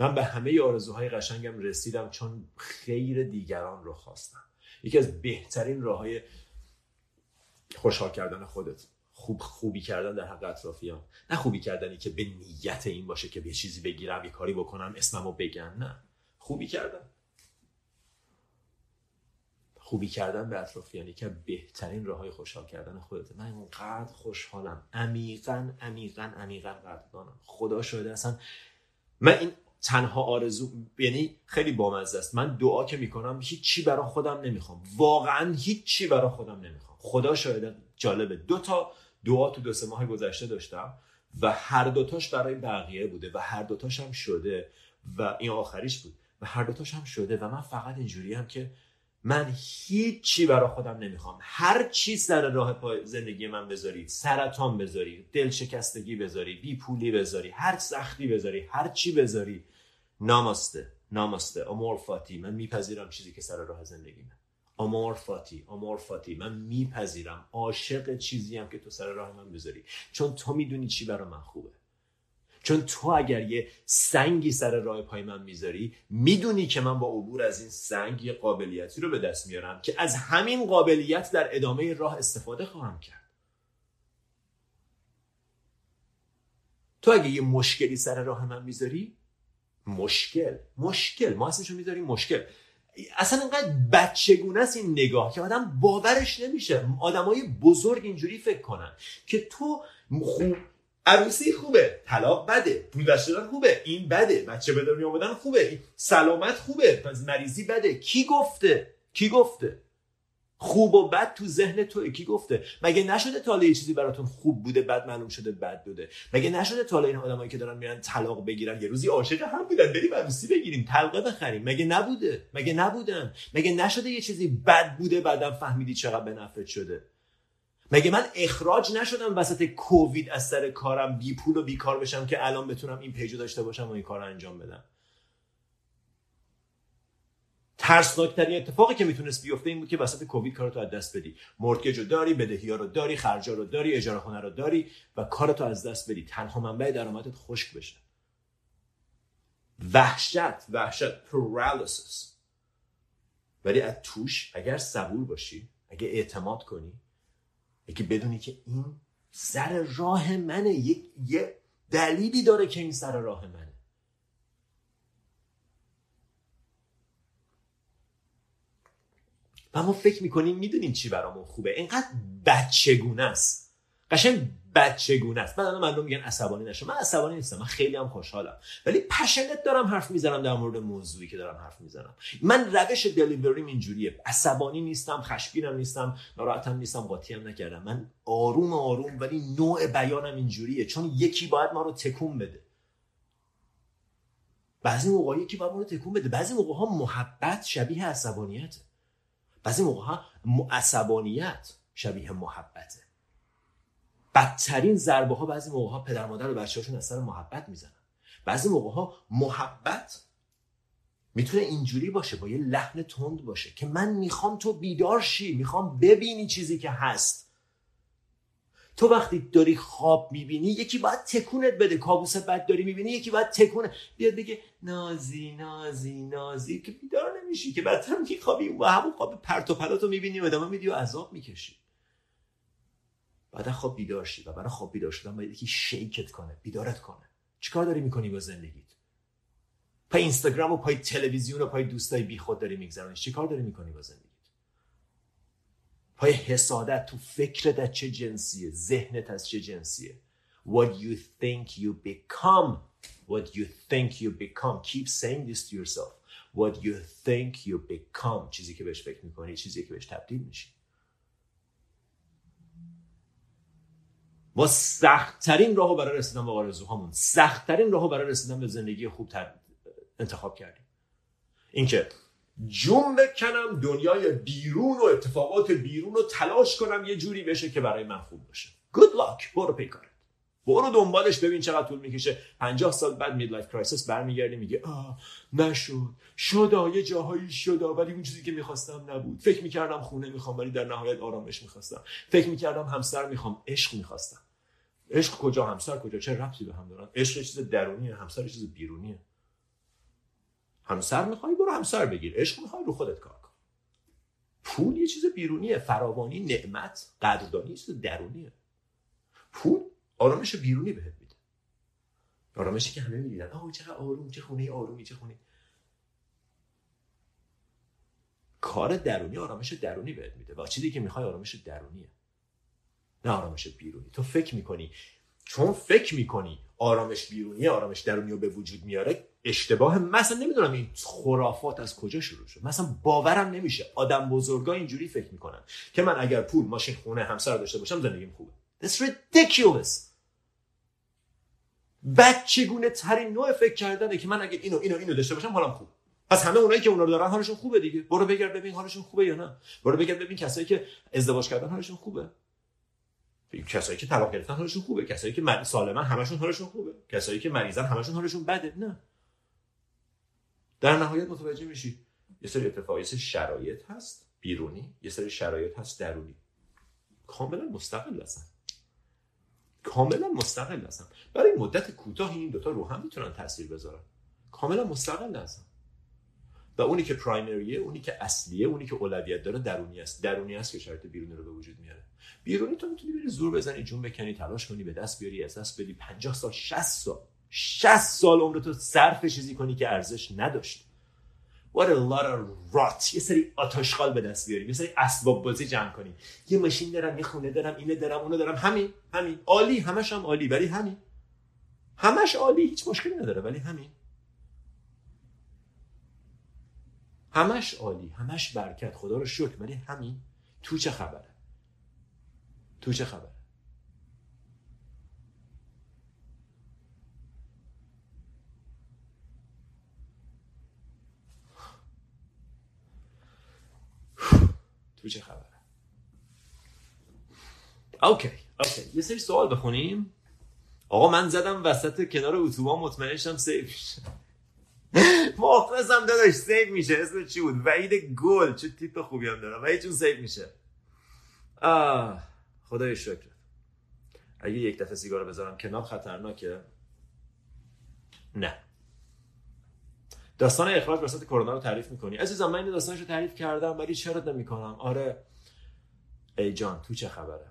من به همه آرزوهای قشنگم رسیدم چون خیر دیگران رو خواستم یکی از بهترین راه های خوشحال کردن خودت خوب خوبی کردن در حق اطرافیان. نه خوبی کردنی که به نیت این باشه که یه چیزی بگیرم یه کاری بکنم اسممو بگن نه. خوبی کردن. خوبی کردن به اطرافیان که بهترین راه های خوشحال کردن خودت من اونقدر خوشحالم. عمیقا عمیقا عمیقا قدردانم. خدا شده اصلا من این تنها آرزو یعنی خیلی بامزه است. من دعا که می‌کنم هیچ چی برای خودم نمی‌خوام. واقعا هیچ چی برای خودم نمی‌خوام. خدا شاید جالبه. دو تا دعا تو دو سه ماه گذشته داشتم و هر دوتاش برای بقیه بوده و هر دوتاش هم شده و این آخریش بود و هر دوتاش هم شده و من فقط اینجوری هم که من هیچی برای خودم نمی‌خوام. هر چی سر راه پای زندگی من بذاری سرطان بذاری دل شکستگی بذاری بی پولی بذاری هر سختی بذاری هر چی بذاری ناماسته ناماسته امور فاتی من میپذیرم چیزی که سر راه زندگی من. آمار فاتی آمار فاتی. من میپذیرم. عاشق چیزی هم که تو سر راه من بذاری چون تو می‌دونی چی برای من خوبه. چون تو اگر یه سنگی سر راه پای من می‌ذاری می‌دونی که من با عبور از این سنگ یه قابلیتی رو به دست میارم که از همین قابلیت در ادامه راه استفاده خواهم کرد. تو اگه یه مشکلی سر راه من می‌ذاری مشکل مشکل. ما اسمشو می‌ذاریم مشکل. اصلا انقدر بچگونه است این نگاه که آدم باورش نمیشه. آدمای بزرگ اینجوری فکر کنن که تو خوب عروسی خوبه طلاق بده پول داشتن خوبه این بده بچه به دنیا آمدن خوبه سلامت خوبه پس مریضی بده. کی گفته؟ کی گفته؟ خوب و بد تو ذهن تو کی گفته؟ مگه نشده تا یه چیزی براتون خوب بوده بد معلوم شده بد بوده؟ مگه نشده تا این آدمایی که دارن میرن طلاق بگیرن؟ یه روزی عاشق هم بودن. بریم عروسی بگیریم. طلقه بخریم. مگه نبوده؟ مگه نبودن؟ مگه نشده یه چیزی بد بوده بعدم فهمیدی چقدر به نفعت شده؟ مگه من اخراج نشدم وسط کووید از سر کارم بی پول و بیکار بشم که الان بتونم این پیجو داشته باشم و این کار انجام بدم؟ ترسناکترین اتفاقی که می‌تونست بیفته این بود که وسط کووید کارتو از دست بدی. مورتگج رو داری بدهی رو داری خرجا رو داری اجاره خونه رو داری و کارتو از دست بدی. تنها منبع درآمدت خشک بشه. وحشت وحشت پرالیسیس ولی از توش اگر صبور باشی اگه اعتماد کنی اگه بدونی که این سر راه منه یه دلیلی داره که این سر راه منه. و ما فکر می‌کنیم می‌دونیم چی برامون خوبه. اینقدر بچگونه است. قشنگ بچگونه است. بعد مردم میگن عصبانی نشو من عصبانی نیستم. من خیلی هم خوشحالم. ولی پشنت دارم حرف می‌زنم در مورد موضوعی که دارم حرف می‌زنم. من روش دلیوریم اینجوریه. عصبانی نیستم خشمگینم نیستم ناراحتم نیستم قاطی هم نکردم. من آروم آروم ولی نوع بیانم اینجوریه. چون یکی باید ما رو تکون بده. بعضی موقع یکی باید ما رو تکون بده. بعضی موقع ها محبت شبیه عصبانیت بعضی موقع ها عصبانیت شبیه محبته. بدترین ضربه ها بعضی موقع ها پدر مادر و بچه‌هاشون از سر محبت می‌زنن. بعضی موقع ها محبت می‌تونه اینجوری باشه با یه لحن تند باشه که من می‌خوام تو بیدار شی می‌خوام ببینی چیزی که هست. تو وقتی داری خواب می‌بینی یکی باید تکونت بده. کابوس بد داری می‌بینی یکی باید تکونه. بیاد بگه نازی نازی نازی. که بیدار نمیشی. که بدتر میخوابی و همون خواب پرت و پلاتو می‌بینی و ادامه میدی و عذاب می‌کشی. بعد خواب بیدار شی. و برای خواب بیدار شدن باید یکی شیکت کنه بیدارت کنه. چیکار داری می‌کنی با زندگیت؟ پای اینستاگرام و پای تلویزیون و پای دوستای بیخود داری میگذرونی. چیکار داری می‌کنی با زندگیت پای حسادت تو فکرت از چه جنسیه؟ ذهنت از چه جنسیه؟ What you think you become. What you think you become. Keep saying this to yourself. What you think you become. چیزی که بهش فکر می‌کنی چیزی که بهش تبدیل میشی. ما سختترین راهو برای رسیدن به آرزوهامون سختترین راهو برای رسیدن به زندگی خوب انتخاب کردیم. اینکه جون بکنم دنیای بیرون و اتفاقات بیرون رو تلاش کنم یه جوری بشه که برای من خوب باشه. Good luck. برو پی کارت برو دنبالش ببین چقدر طول می‌کشه. 50 سال بعد midlife crisis برمیگردی میگه آه نشد. شدا یه جاهایی شدا ولی اون چیزی که می‌خواستم نبود. فکر می‌کردم خونه می‌خوام ولی در نهایت آرامش می‌خواستم. فکر می‌کردم همسر می‌خوام. عشق می‌خواستم. عشق کجا؟ همسر کجا؟ چه ربطی به هم دارن؟ عشق چیز درونیه همسر چیز بیرونیه. همسر می‌خوای برو همسر بگیر. عشق می‌خوای رو خودت کار کن. پول یه چیز بیرونیه. فراوانی نعمت قدردانی چیز درونیه. پول آرامش بیرونی بهت میده. آرامشی که همه می‌دیدن. آه چقدر آروم چه خونه آرومی چه خونه کار درونی آرامش درونی بهت میده. و چیزی که می‌خوای آرامش درونیه. نه آرامش بیرونی. تو فکر می‌کنی چون فکر می‌کنی آرامش بیرونی آرامش درونی رو به وجود میاره اشتباه مثلا نمی‌دونم این خرافات از کجا شروع شد. مثلا باورم نمیشه. آدم بزرگا اینجوری فکر می‌کنن که من اگر پول ماشین خونه همسر داشته باشم زندگیم خوبه. That's ridiculous. بچگونه ترین نوع فکر کردنه که من اگه اینو اینو اینو داشته باشم حالم خوب. پس همه اونایی که اونا رو دارن حالشون خوبه دیگه. برو بگرد ببین حالشون خوبه یا نه. برو بگرد ببین کسایی که ازدواج کردن حالشون خوبه. کسایی که طلاق گرفتن حالشون خوبه کسایی که سالمن همشون حالشون خوبه کسایی که مریضن همشون حالشون بده. نه. در نهایت متوجه میشی یه سری اتفاق یه سری شرایط هست بیرونی یه سری شرایط هست درونی. کاملا مستقل هستن. کاملا مستقل هستن. برای مدت کوتاه این دوتا رو هم می‌تونن تاثیر بذارن. کاملا مستقل هستن. و اونی که پرایمریه اونی که اصلیه اونی که اولویت داره درونی است. درونی است که شرایط بیرونی رو به وجود میاره. بیرونی تو می‌تونی بری زور بزنی جون بکنی تلاش کنی به دست بیاری از دست بدی. 50 سال 60 سال 60 سال عمر تو صرف چیزی کنی که ارزش نداشت. What a lot of rot. یه سری آتاشخال به دست بیاری. یه سری اسباب بازی جمع کنی. یه ماشین دارم یه خونه دارم اینه دارم اونو دارم. همین همین. عالی. همش هم عالی. ولی همین. همش عالی. هیچ مشکلی نداره. ولی همین. همش عالی همش برکت خدا رو شکر. ولی همین تو چه خبره؟ تو چه خبره؟ تو چه خبره؟ okay okay. یه سری سوال بخونیم. آقا من زدم وسط کنار اتوبان مطمئن شدم safe مخلصم داداش save میشه اسم چی بود؟ وحید گل. چه تیپ خوبی هم دارم. وحید چون save میشه. آه خدای شکر. اگه یک دفعه سیگار بذارم کنار خطرناکه. نه. داستان اخراج وسط کرونا رو تعریف می‌کنی؟ عزیزم من این داستانش رو تعریف کردم ولی چرا نمی‌کنم. آره. ای جان تو چه خبره؟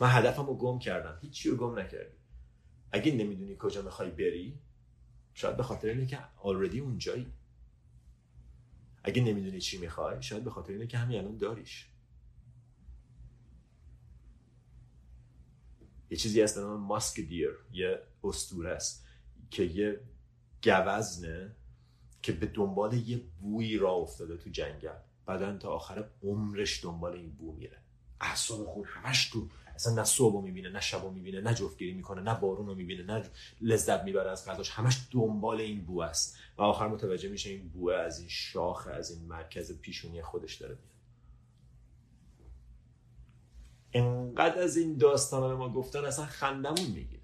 من هدفم رو گم کردم. هیچی رو گم نکردی. اگه نمی‌دونی کجا می‌خوای بری شاید به خاطر اینه که آلردی اونجایی. اگه نمی‌دونی چی می‌خوای شاید به خاطر اینه که همین الان داریش. یه چیزی هست نام ماسک دیر یه استوره است که یه گوزنه که به دنبال یه بویی را افتاده تو جنگل بعدا تا آخر عمرش دنبال این بو میره. اعصاب خود همش تو اصلا نه صبح می‌بینه نه شب می‌بینه نه جفتگیری می‌کنه نه بارون رو می‌بینه نه لذت می‌بره از غذاش همش دنبال این بو است. و آخر متوجه میشه این بوه از این شاخ از این مرکز پیشونی خودش داره میاد. انقدر از این داستان به ما گفتن اصلا خندمون می‌گیره.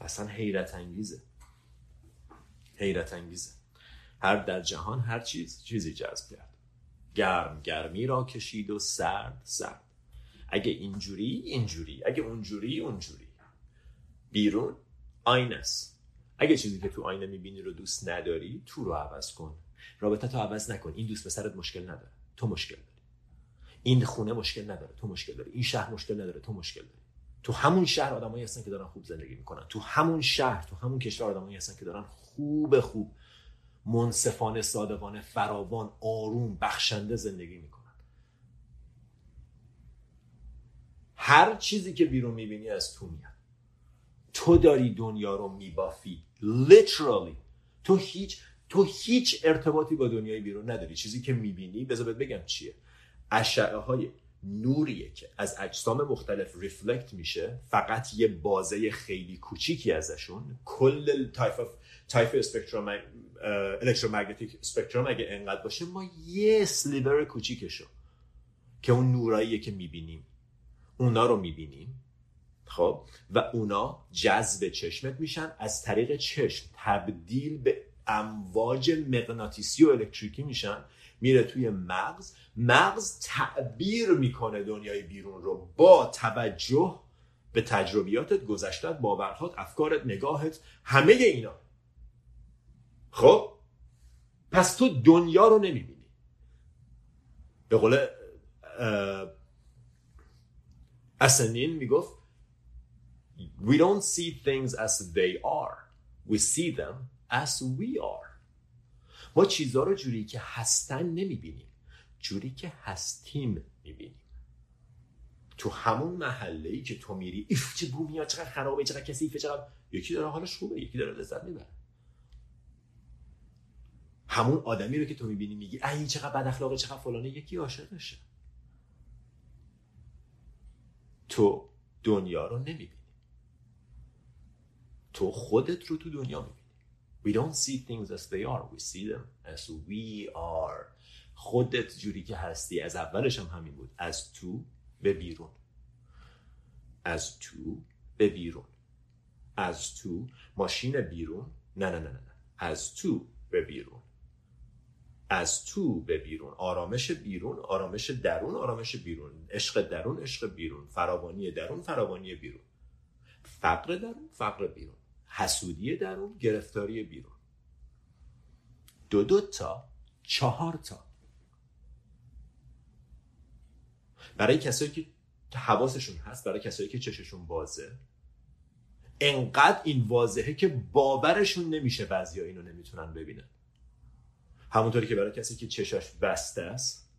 اصلا حیرت انگیزه. حیرت انگیزه. هر در جهان هر چیز چیزی جذب کرد. گرم گرمی را کشید و سرد سرد اگه اینجوری اینجوری. اگه اونجوری اونجوری. بیرون آینه است. اگه چیزی که تو آینه می‌بینی رو دوست نداری تو رو عوض کن. رابطه تو عوض نکن. این دوست پسرت مشکل نداره. تو مشکل داری. این خونه مشکل نداره. تو مشکل داری. این شهر مشکل نداره. تو مشکل داری. تو همون شهر آدمایی هستن که دارن خوب زندگی می‌کنن. تو همون شهر تو همون کشور آدمایی هستن که دارن خوب خوب منصفانه صادقانه فراوان آروم بخشنده زندگی می‌کنن. هر چیزی که بیرون می‌بینی از تو میاد. تو داری دنیا رو میبافی. Literally. تو هیچ تو هیچ ارتباطی با دنیای بیرون نداری. چیزی که می‌بینی بذار بگم چیه. اشعه های نوریه که از اجسام مختلف reflect میشه فقط یه بازه خیلی کوچیکی ازشون کل type type spectrum electromagnetic spectrum اگه انقدر باشه ما یه sliver کوچیکشو که اون نوراییه که می‌بینیم اونا رو می‌بینیم خب؟ و اونا جذب چشمت میشن از طریق چشم تبدیل به امواج مغناطیسی و الکتریکی میشن میره توی مغز. مغز تعبیر می‌کنه دنیای بیرون رو با توجه به تجربیاتت گذشتت باورهات افکارت نگاهت همه اینا. خب؟ پس تو دنیا رو نمی‌بینی. به قول اسنین می‌گفت We don't see things as they are. We see them as we are. ما چیزها رو جوری که هستن نمی‌بینیم. جوری که هستیم می‌بینیم. تو همون محله ای که تو میری ایف چه بو میاد چقدر خرابه چقدر کثیفه چقدر یکی داره حالش خوبه یکی داره لذت می‌بره. همون آدمی رو که تو می‌بینی میگی ای چقدر بد اخلاقه چقدر فلانه یکی عاشقشه تو دنیا رو نمی‌بینی. تو خودت رو تو دنیا می‌بینی. We don't see things as they are. We see them as we are. خودت جوری که هستی از اولش هم همین بود. از تو به بیرون. از تو به بیرون. از تو ماشین بیرون. نه نه نه نه. از تو به بیرون. از تو به بیرون. آرامش بیرون آرامش درون آرامش بیرون. عشق درون عشق بیرون. فراوانی درون فراوانی بیرون. فقر درون فقر بیرون. حسودی درون گرفتاری بیرون. دو دو تا چهار تا. برای کسایی که حواسشون هست برای کسایی که چششون بازه انقدر این واضحه که باورشون نمیشه بعضیا اینو نمی‌تونن ببینن. همونطوری که برای کسی که چشش بسته است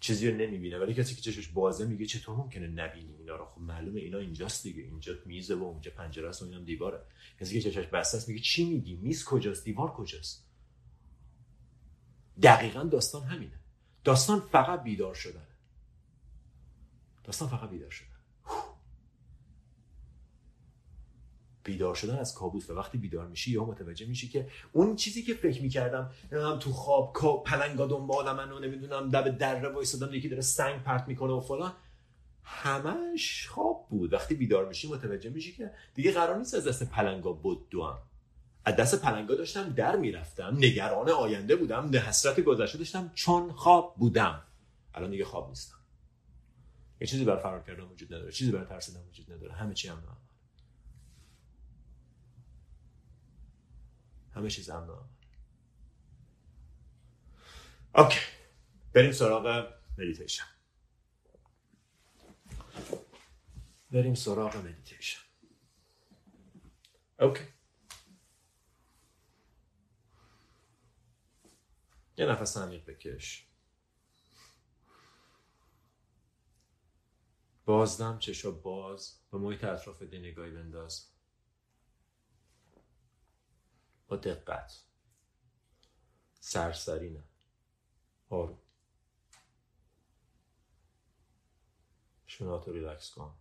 چیزی رو نمی‌بینه. ولی کسی که چشش بازه میگه چطور ممکنه نبینی اینا رو؟ خب معلومه اینا اینجاست دیگه. اینجا میزه و اونجا پنجره است و اینم دیواره. کسی که چشش بسته است میگه چی میگی؟ میز کجاست؟ دیوار کجاست؟ دقیقا داستان همینه. داستان فقط بیدار شدن داستان فقط بیدار شدن بیدار شدن از کابوس. و وقتی بیدار میشی یا متوجه میشی که اون چیزی که فکر می‌کردم هم تو خواب پلنگا دنبال منو نمی‌دونم دب دره وایسادم یکی داره سنگ پرت می‌کنه و فلان. همش خواب بود. وقتی بیدار میشی متوجه میشی که دیگه قرار نیست از دست پلنگا بدوم. از دست پلنگا داشتم در می‌رفتم. نگران آینده بودم. نه حسرت گذشته داشتم. چون خواب بودم. الان دیگه خواب نیستم. یه چیزی برای فرار کردن وجود نداره. چیزی برای ترسیدن وجود نداره. همه چی امن همه چیز امن okay بریم سراغ مدیتیشن بریم سراغ meditation okay. یه نفس عمیق بکش. بازدم چشا باز به محیط اطراف یه نگاهی بنداز. با دقت. سرسری نه. آروم. شوناتو ریلکس کن.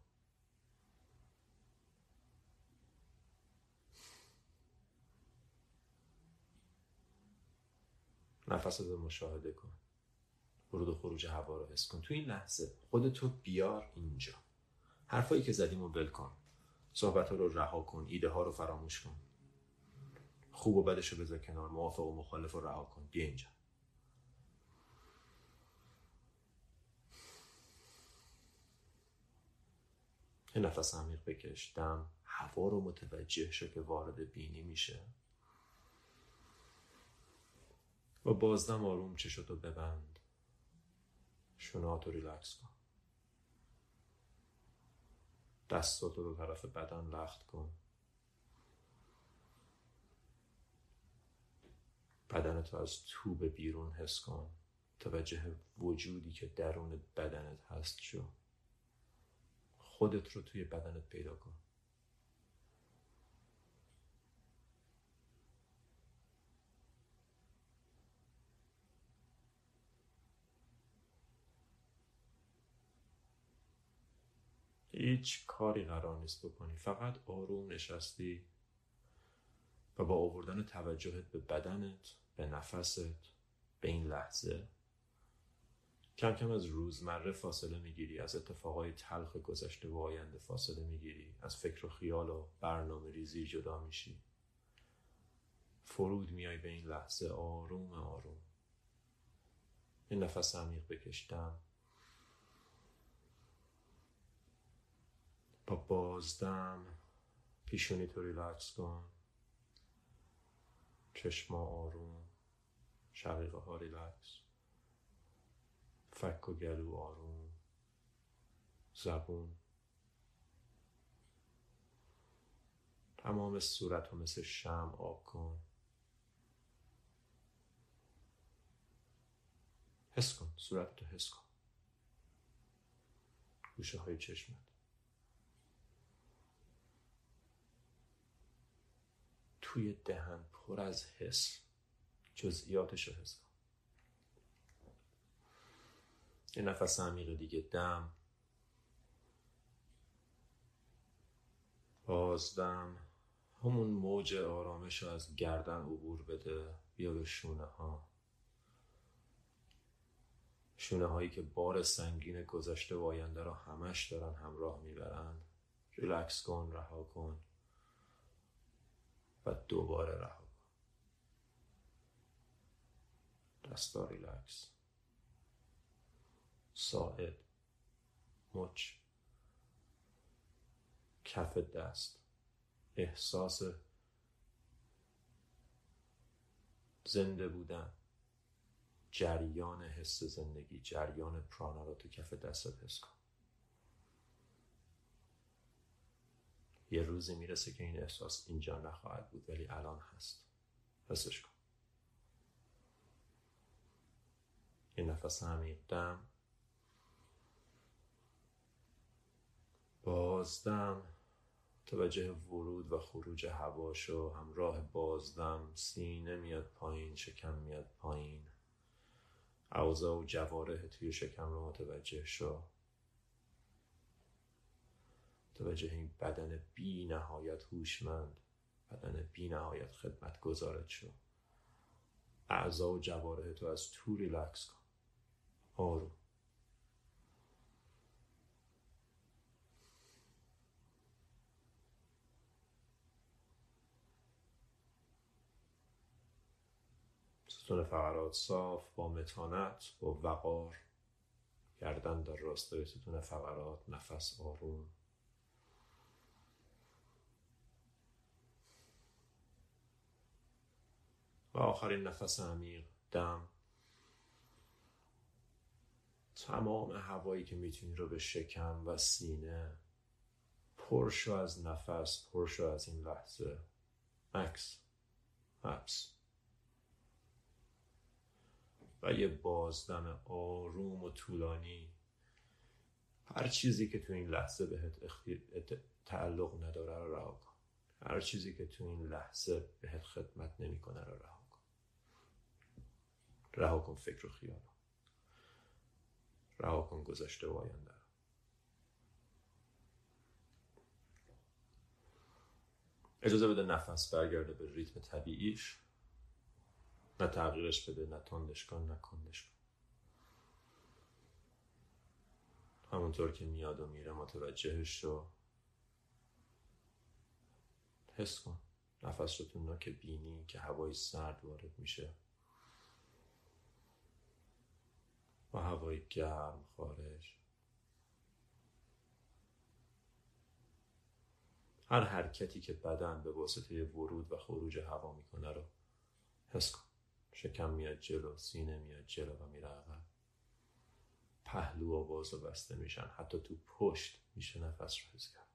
نفس رو مشاهده کن. ورود و خروج هوا رو حس کن. تو این لحظه خودتو بیار اینجا. حرفایی که زدیم رو بل کن. صحبت رو رها کن. ایده ها رو فراموش کن. خوب و بدش رو بذار کنار موافق و مخالف رو رها کن. بیا اینجا. یه نفس عمیق بکش. دم هوا رو متوجه شو که وارد بینی میشه. و بازدم آروم چشتو ببند. شوناتو ریلکس کن. دستاتو رو طرف بدن لخت کن. بدنتو از تو به بیرون حس کن. توجه وجودی که درون بدنت هست شو. خودت رو توی بدنت پیدا کن. هیچ کاری قرار نیست بکنی. فقط آروم نشستی و با آوردن توجهت به بدنت به نفست به این لحظه. کم کم از روزمره فاصله می‌گیری از اتفاقای تلخ گذشته و آینده فاصله می‌گیری از فکر و خیال و برنامه ریزی جدا میشی. فرود میای به این لحظه آروم آروم. یه نفس عمیق بکش دم با بازدم پیشونی تو ریلکس کن. چشما آروم. شقیقه ها ریلکس. فک و گلو آروم. زبون. تمام صورت رو مثل شمع آب کن. حس کن صورت رو حس کن. گوشه های چشمت. توی دهن پر از حس. جزئیاتش رو حس کن. یه نفس عمیق دیگه. دم. بازدم همون موج آرامش رو از گردن عبور بده. بیا به شونه ها. شونه هایی که بار سنگین گذشته و آینده رو همش دارن همراه می‌برن. ریلکس کن رها کن. و دوباره رها کن دستا ریلکس. ساعد مچ کف دست احساس زنده بودن جریان حس زندگی جریان پرانا رو تو کف دستت حس کن. یه روزی می‌رسه که این احساس اینجا نخواهد بود ولی الان هست. حسش کن. یه نفس عمیق دم بازدم. توجه ورود و خروج هواشو همراه بازدم. سینه میاد پایین شکم میاد پایین. اوضاع و جواره توی شکم رو متوجه شو. توجه این بدن بی نهایت هوشمند. بدن بی نهایت خدمت گذارت شو. اعضا و جواره تو از تو ریلکس کن. ouro. ستون فقرات صاف با متانت با وقار. گردن در راستای ستون فقرات نفس آروم. و آخرین نفس عمیق دم. تمام هوایی که می‌تونی رو به شکم و سینه پرشو از نفس پرشو از این لحظه. مکس مپس و یه بازدم آروم و طولانی. هر چیزی که تو این لحظه بهت تعلق نداره رو رها کن. هر چیزی که تو این لحظه بهت خدمت نمی‌کنه رو رها کن. رها کن فکر و خیال. رها کن گذشته و آینده اجازه بده نفس برگرده به ریتم طبیعیش. نه تغییرش بده نه تندش کن نه کندش کن. همونطور که میاد و میره متوجهش شو حس کن. نفس رو تو ناک بینی که هوای سرد وارد میشه. و هوای گرم خارج. هر حرکتی که بدن به واسطه ورود و خروج هوا می‌کنه رو حس کن. شکم میاد جلو سینه میاد جلو و میره عقب. پهلو و باز و بسته میشن. حتی تو پشت میشه نفس رو حس کرد.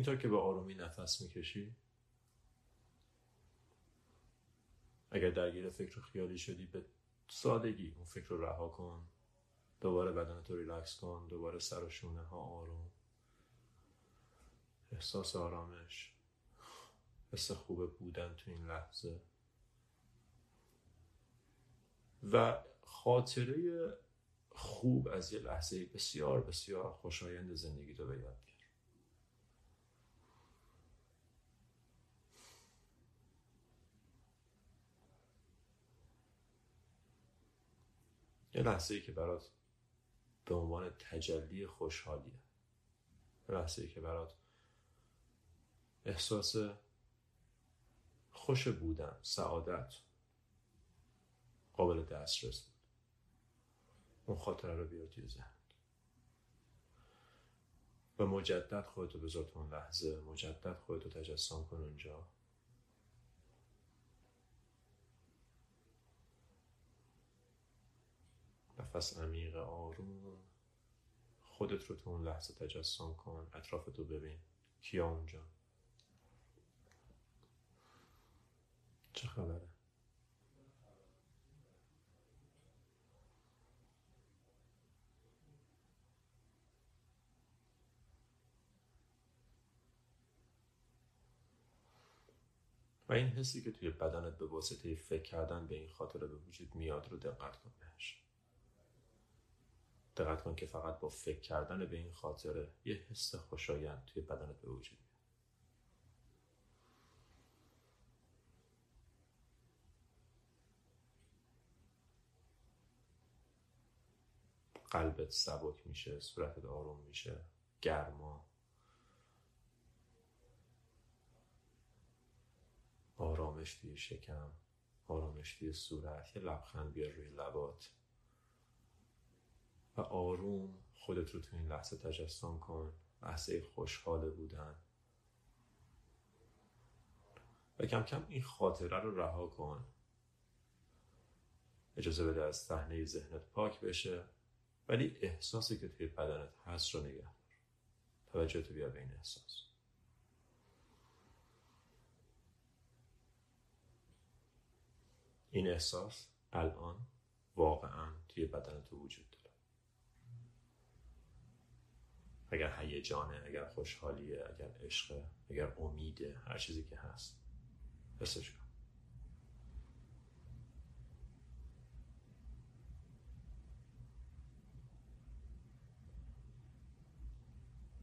اینطور که به آرومی نفس می‌کشی. اگر درگیر فکر خیالی شدی به سادگی اون فکر رو رها کن. دوباره بدن تو ریلکس کن. دوباره سر و شونه ها آروم. احساس آرامش. حس خوب بودن تو این لحظه. و خاطره خوب از یه لحظه بسیار بسیار خوشایند زندگی تو به یه لحظه ای که برات به عنوان تجلی خوشحالیه. یه لحظه ای که برات احساس خوش بودن سعادت قابل دسترس بود. اون خاطره رو بیار توی ذهن و مجدد خودتو بذار تو اون لحظه مجدد خودتو تجسم کن اونجا. نفس عمیق آروم. خودت رو تو اون لحظه تجسم کن. اطرافتو ببین. کیا اونجا؟ چه خبره؟ و این حسی که توی بدنت به واسطه فکر کردن به این خاطره به وجود میاد رو دقت کن بهش. دقت کن که فقط با فکر کردن به این خاطره یه حس خوشایند توی بدنت به وجود قلبت سبک میشه صورتت آروم میشه گرما. آرامش توی شکم آرامش توی صورت. یه لبخند بیار روی لبات. آروم خودت رو تو این لحظه تجسم کن. لحظه خوشحال بودن. و کم کم این خاطره رو رها کن. اجازه بده از صحنه ذهنت پاک بشه ولی احساسی که توی بدنت هست رو نگه دار. توجه تو بیار به این احساس. این احساس الان واقعا توی بدن تو وجود داره. اگر هیجانه اگر خوشحالیه اگر عشقه اگر امیده هر چیزی که هست. حسش کن.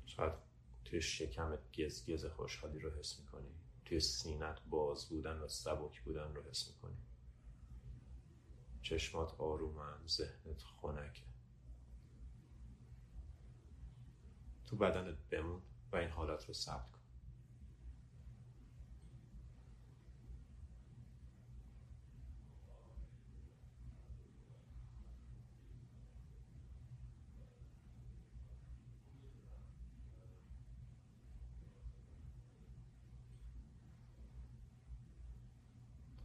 شاید توی شکمت گز گز خوشحالی رو حس می‌کنی. توی سینت باز بودن و سبک بودن رو حس می‌کنی. چشمات آرومن ذهنت خنکه. تو بدنت بمون و این حالت رو ثبت کن.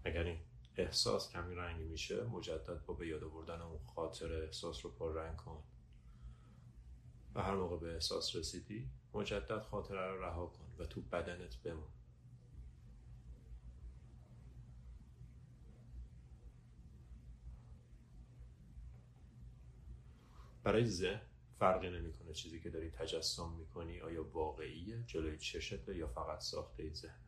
اگر این احساس کمی رنگی میشه مجدد با به یاد آوردن اون خاطر احساس رو پر رنگ کن. و هر موقع به احساس رسیدی مجدد خاطره رو رها کن و تو بدنت بمون. برای ذهن فرقی نمی‌کنه چیزی که داری تجسم می‌کنی آیا واقعیه جلوی چشته یا فقط ساخته ذهن؟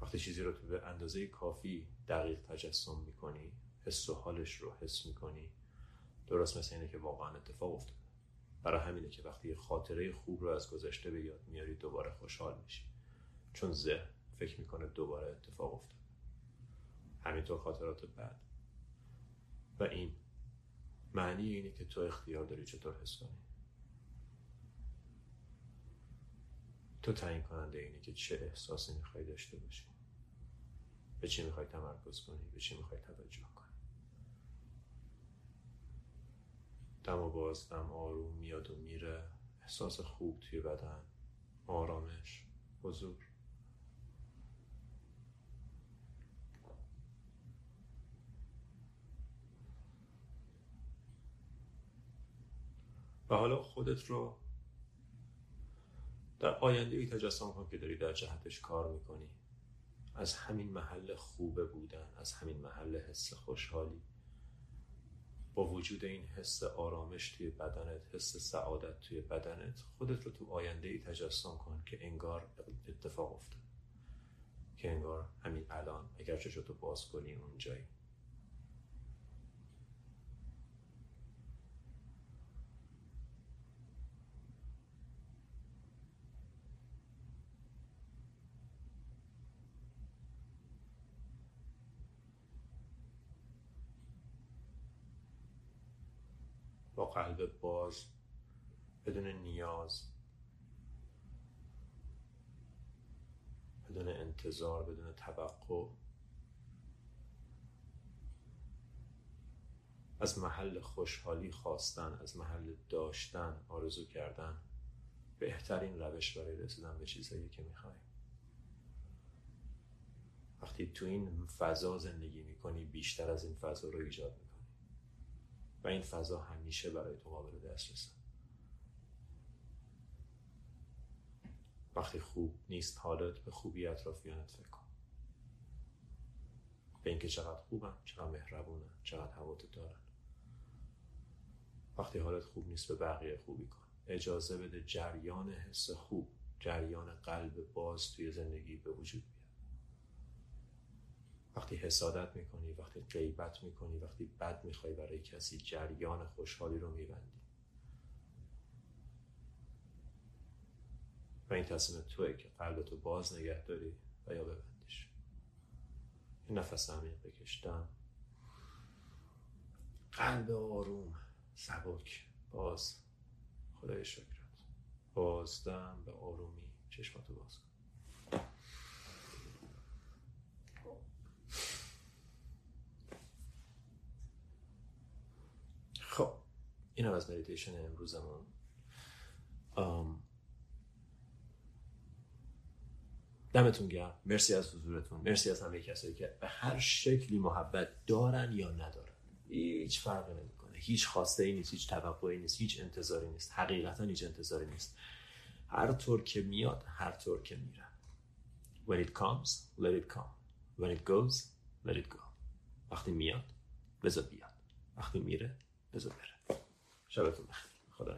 وقتی چیزی رو تو به اندازه کافی دقیق تجسم می‌کنی حس و حالش رو حس می‌کنی. درست مثل اینه که واقعا اتفاق افتاده. برای همینه که وقتی خاطره خوب رو از گذشته به یاد میاری دوباره خوشحال میشی. چون ذهن فکر می‌کنه دوباره اتفاق افتاده. همینطور خاطرات بعد. و این معنی اینه که تو اختیار داری چطور حس کنی. تو تعیین کننده اینه که چه احساسی می‌خوای داشته باشی. به چی می‌خوای تمرکز کنی؟ به چی می‌خوای توجه دم و باز دم آروم میاد و میره. احساس خوب توی بدن. آرامش. حضور. و حالا خودت رو در آینده ای تجسم کن که داری در جهتش کار می‌کنی. از همین محل خوبه بودن از همین محل حس خوشحالی. با وجود این حس آرامش توی بدنت حس سعادت توی بدنت خودت رو تو آینده ای تجسم کن که انگار اتفاق افتاد. که انگار همین الان اگر چشتو باز کنی اونجایی باز بدون نیاز بدون انتظار بدون توقع. از محل خوشحالی خواستن از محل داشتن آرزو کردن بهترین روش برای رسیدن به چیزهایی که می‌خوای وقتی تو این فضا زندگی می‌کنی بیشتر از این فضا رو ایجاد می‌کنی. و این فضا همیشه برای تو قابل دسترسه. وقتی خوب نیست حالت به خوبی اطرافیانت فکر کن. به اینکه چقدر خوبن چقدر مهربونن چقدر دارن وقتی حالت خوب نیست به بقیه خوبی کن. اجازه بده جریان حس خوب جریان قلب باز توی زندگی به وجود وقتی حسادت می‌کنی وقتی غیبت می‌کنی وقتی بد می‌خوای برای کسی جریان خوشحالی رو میبندی. و این تصمیم توی که قلبتو باز نگه داری و یا ببندیش. این نفس عمیق بکشتم قلب آروم سبک باز. خدای شکرت. بازدم به آرومی چشماتو باز کن خب این هم از مدیتیشن امروزمون. دمتون گرم. مرسی از حضورتون. مرسی از همه کسایی که به هر شکلی محبت دارن یا ندارن. هیچ فرقی نمی‌کنه. هیچ خواسته ای نیست هیچ توقعی نیست هیچ انتظاری نیست. حقیقتا هیچ انتظاری نیست. هر طور که میاد هر طور که میره. When it comes let it come. When it goes let it go. وقتی میاد بذار بیاد. وقتی میره بذار بره. شبتون بخیر. خدا